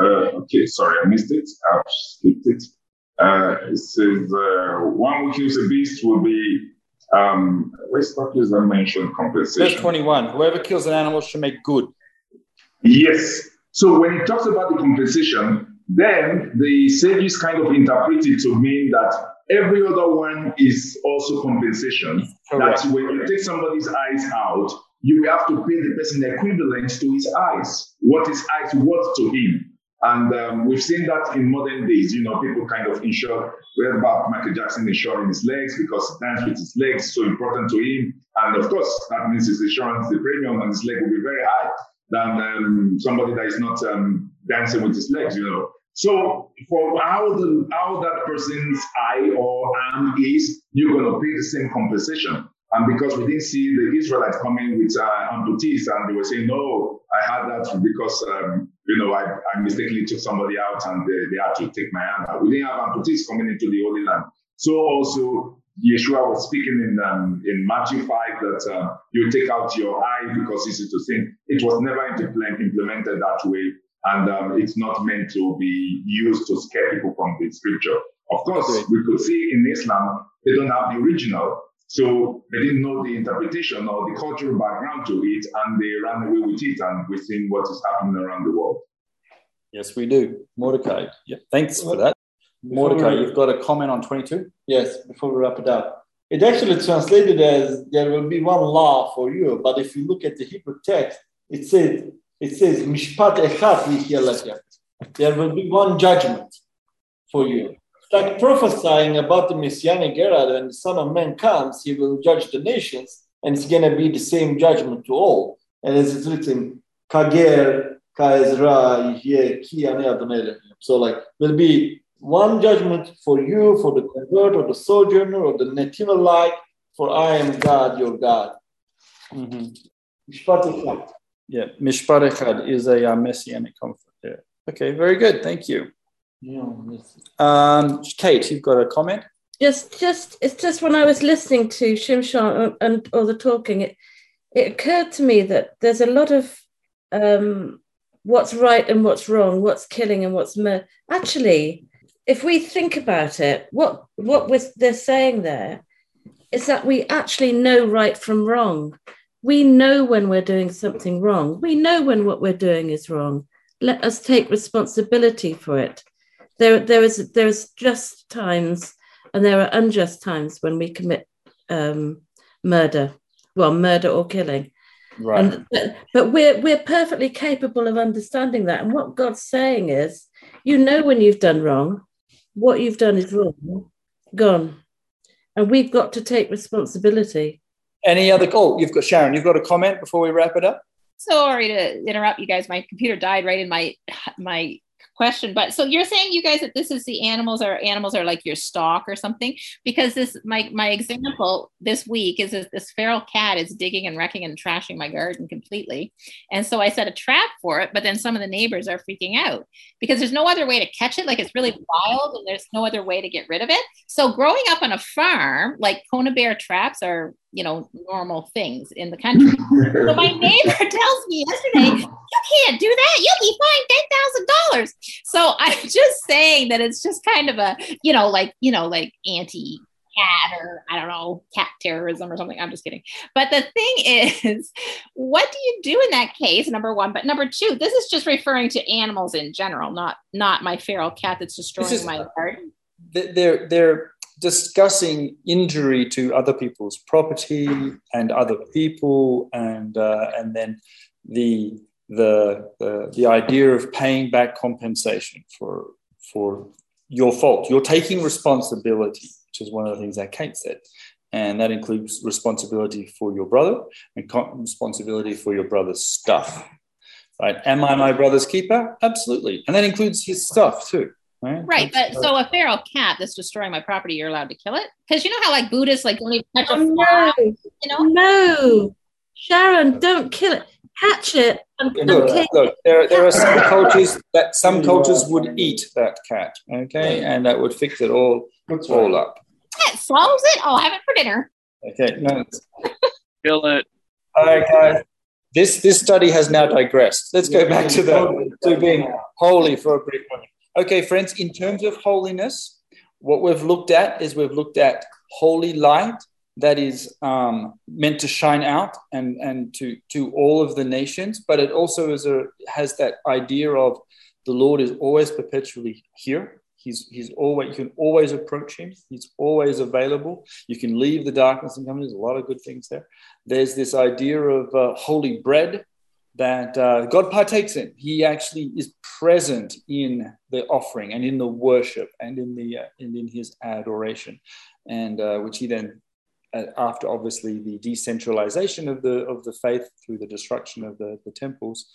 uh, okay, sorry, I missed it. I've skipped it. Uh, it says, uh, one who kills a beast will be, um, where's that mentioned compensation? Verse 21 Whoever kills an animal should make good. Yes. So when it talks about the compensation, then the sages kind of interpret it to mean that every other one is also compensation. Correct. That when you take somebody's eyes out, you will have to pay the person equivalent to his eyes, what his eyes worth to him. And um, we've seen that in modern days. You know, people kind of insure. We heard about Michael Jackson insuring his legs because he danced with his legs so important to him. And of course, that means his insurance, the premium on his leg will be very high than um, somebody that is not um, dancing with his legs. You know. So for how the how that person's eye or arm is, you're gonna pay the same compensation. And because we didn't see the Israelites coming with uh, amputees, and they were saying, no, I had that because, um, you know, I, I, mistakenly took somebody out and they, they, had to take my hand out. We didn't have amputees coming into the Holy Land. So also, Yeshua was speaking in um, in Matthew 5 that uh, you take out your eye because it's to sin. It was never implemented that way. And um, it's not meant to be used to scare people from the scripture. Of course, we could see in Islam, they don't have the original. So they didn't know the interpretation or the cultural background to it, and they ran away with it, and we're seeing what is happening around the world. Yes, we do. Mordecai. Yeah, thanks for that. Mordecai, we- you've got a comment on 22? Yes, before we wrap it up. It actually translated as there will be one law for you, but if you look at the Hebrew text, it says it says mishpat echad yihya. There will be one judgment for you. Like prophesying about the messianic era when the Son of Man comes, he will judge the nations, and it's gonna be the same judgment to all. And as it's written, Kager, Kaezra, Ki So like there'll be one judgment for you, for the convert or the sojourner or the Netimolite, for I am God, your God. Mishpat echad. Yeah, Mishpat is a uh, messianic conflict there. Okay, very good. Thank you. Um, Kate, you've got a comment? just just it's just when I was listening to Shimshon and, all the talking, it it occurred to me that there's a lot of um, what's right and what's wrong, what's killing and what's. Actually, if we think about it, what what was they're saying there is that we actually know right from wrong. We know when we're doing something wrong. We know when what we're doing is wrong. Let us take responsibility for it. There, there is there is just times and there are unjust times when we commit um, murder, well, murder or killing. Right. And, but, but we're we're perfectly capable of understanding that. And what God's saying is, you know when you've done wrong, what you've done is wrong, gone, and we've got to take responsibility. Any other? Oh, you've got Sharon. You've got a comment before we wrap it up. Sorry to interrupt you guys. My computer died right in my my question. But so you're saying you guys that this is the animals are animals are like your stock or something? Because this my my example this week is this, this feral cat is digging and wrecking and trashing my garden completely. And so I set a trap for it, but then some of the neighbors are freaking out because there's no other way to catch it. Like it's really wild and there's no other way to get rid of it. So growing up on a farm, like Conibear traps are you know normal things in the country. so my neighbor tells me yesterday, "You can't do that. You'll be fined ten thousand dollars." So I'm just saying that it's just kind of a you know like you know like anti cat or I don't know cat terrorism or something. I'm just kidding. But the thing is, what do you do in that case? Number one, but number two, this is just referring to animals in general, not not my feral cat that's destroying is- my garden. They're they're discussing injury to other people's property and other people, and uh, and then the the the the idea of paying back compensation for for your fault. You're taking responsibility, which is one of the things that Kate said. And that includes responsibility for your brother and responsibility for your brother's stuff. Right? Am I my brother's keeper? Absolutely. And that includes his stuff too. Right. Right, but so a feral cat that's destroying my property, you're allowed to kill it because you know how like Buddhists like don't even touch a oh, fly, you know? No, Sharon, don't kill it. Catch it and, and Look, take look, there, there are some cultures that some cultures would eat that cat, okay, and that would fix it all, all up. That solves it. I'll have it for dinner. Okay, no, Kill it. all right, guys. This this study has now digressed. Let's go back to the to being holy for a brief moment. Okay, friends. In terms of holiness, what we've looked at is we've looked at holy light that is um, meant to shine out and and to to all of the nations, but it also is a has that idea of the Lord is always perpetually here. He's he's always you can always approach him. He's always available. You can leave the darkness and come. There's a lot of good things there. There's this idea of uh, holy bread that uh, God partakes in. He actually is present in the offering and in the worship and in the uh, and in His adoration, and uh, which He then, uh, after obviously the decentralization of the of the faith through the destruction of the, the temples,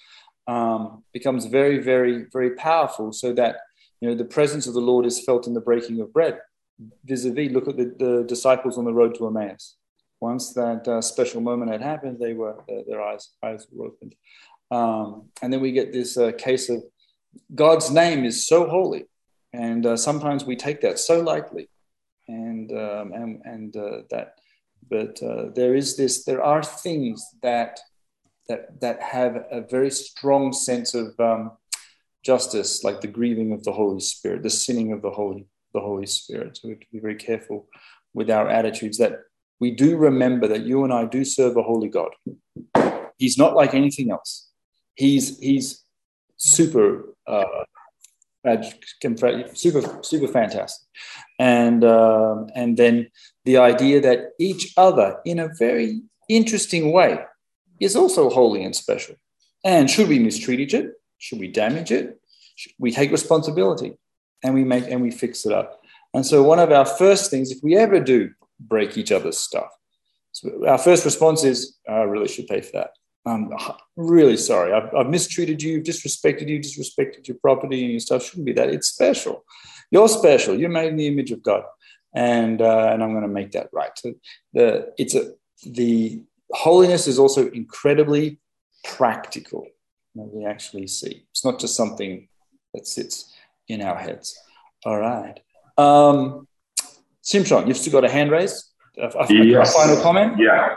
um, becomes very very very powerful. So that you know the presence of the Lord is felt in the breaking of bread. Vis-a-vis, look at the, the disciples on the road to Emmaus once that uh, special moment had happened, they were uh, their eyes eyes were opened, um, and then we get this uh, case of God's name is so holy, and uh, sometimes we take that so lightly, and um, and and uh, that, but uh, there is this. There are things that that that have a very strong sense of um, justice, like the grieving of the Holy Spirit, the sinning of the Holy the Holy Spirit. So we have to be very careful with our attitudes that we do remember that you and I do serve a holy God. He's not like anything else. He's he's super uh, super super fantastic. And um, and then the idea that each other in a very interesting way is also holy and special. And should we mistreat each should we damage it? Should we take responsibility? And we make and we fix it up. And so one of our first things if we ever do break each other's stuff so our first response is i really should pay for that I'm really sorry. I've, I've, mistreated you, disrespected you, disrespected your property and your stuff. Shouldn't be that. It's special. You're special. You're made in the image of God, and uh, and I'm going to make that right. So the it's a the holiness is also incredibly practical. we actually see. It's not just something that sits in our heads. All right. Um, Shimshon, you've still got a hand raised. A, a, yes. a final comment? Yeah.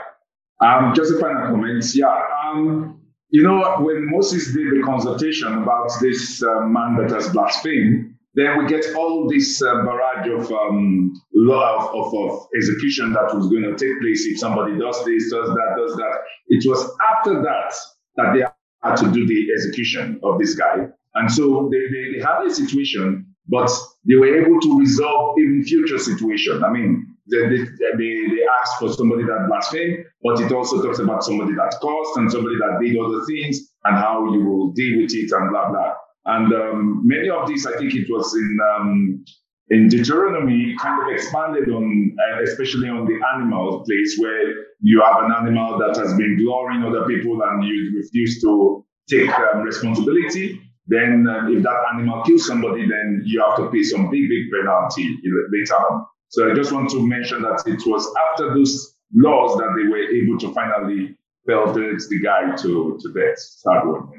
Um, just a final comment. Yeah. Um, you know, when Moses did the consultation about this uh, man that has blasphemed, then we get all this uh, barrage of um, law of, of, execution that was going to take place if somebody does this, does that, does that. It was after that that they had to do the execution of this guy. And so they, they, they had a situation, but they were able to resolve even future situation. I mean, they, they, they asked for somebody that blasphemed, but it also talks about somebody that caused and somebody that did other things and how you will deal with it and blah, blah. And um, many of these, I think it was in um, in Deuteronomy, kind of expanded on, uh, especially on the animal place where you have an animal that has been glorying other people and you refuse to take um, responsibility. Then, uh, if that animal kills somebody, then you have to pay some big, big penalty later on. So I just want to mention that it was after those laws that they were able to finally pelt the guy to, to death. Sad one.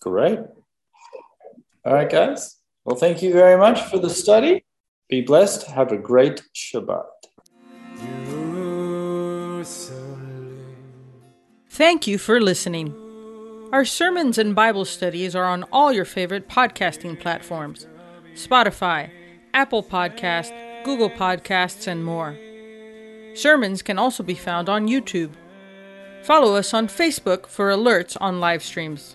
Great. All right, guys. Well, thank you very much for the study. Be blessed. Have a great Shabbat. Thank you for listening. Our sermons and Bible studies are on all your favorite podcasting platforms Spotify, Apple Podcast, Google Podcasts, and more. Sermons can also be found on YouTube. Follow us on Facebook for alerts on live streams.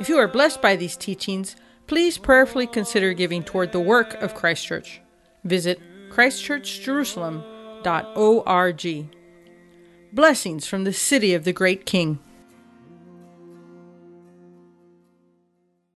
If you are blessed by these teachings, please prayerfully consider giving toward the work of Christ Church. Visit christchurchjerusalem.org. Blessings from the city of the great King.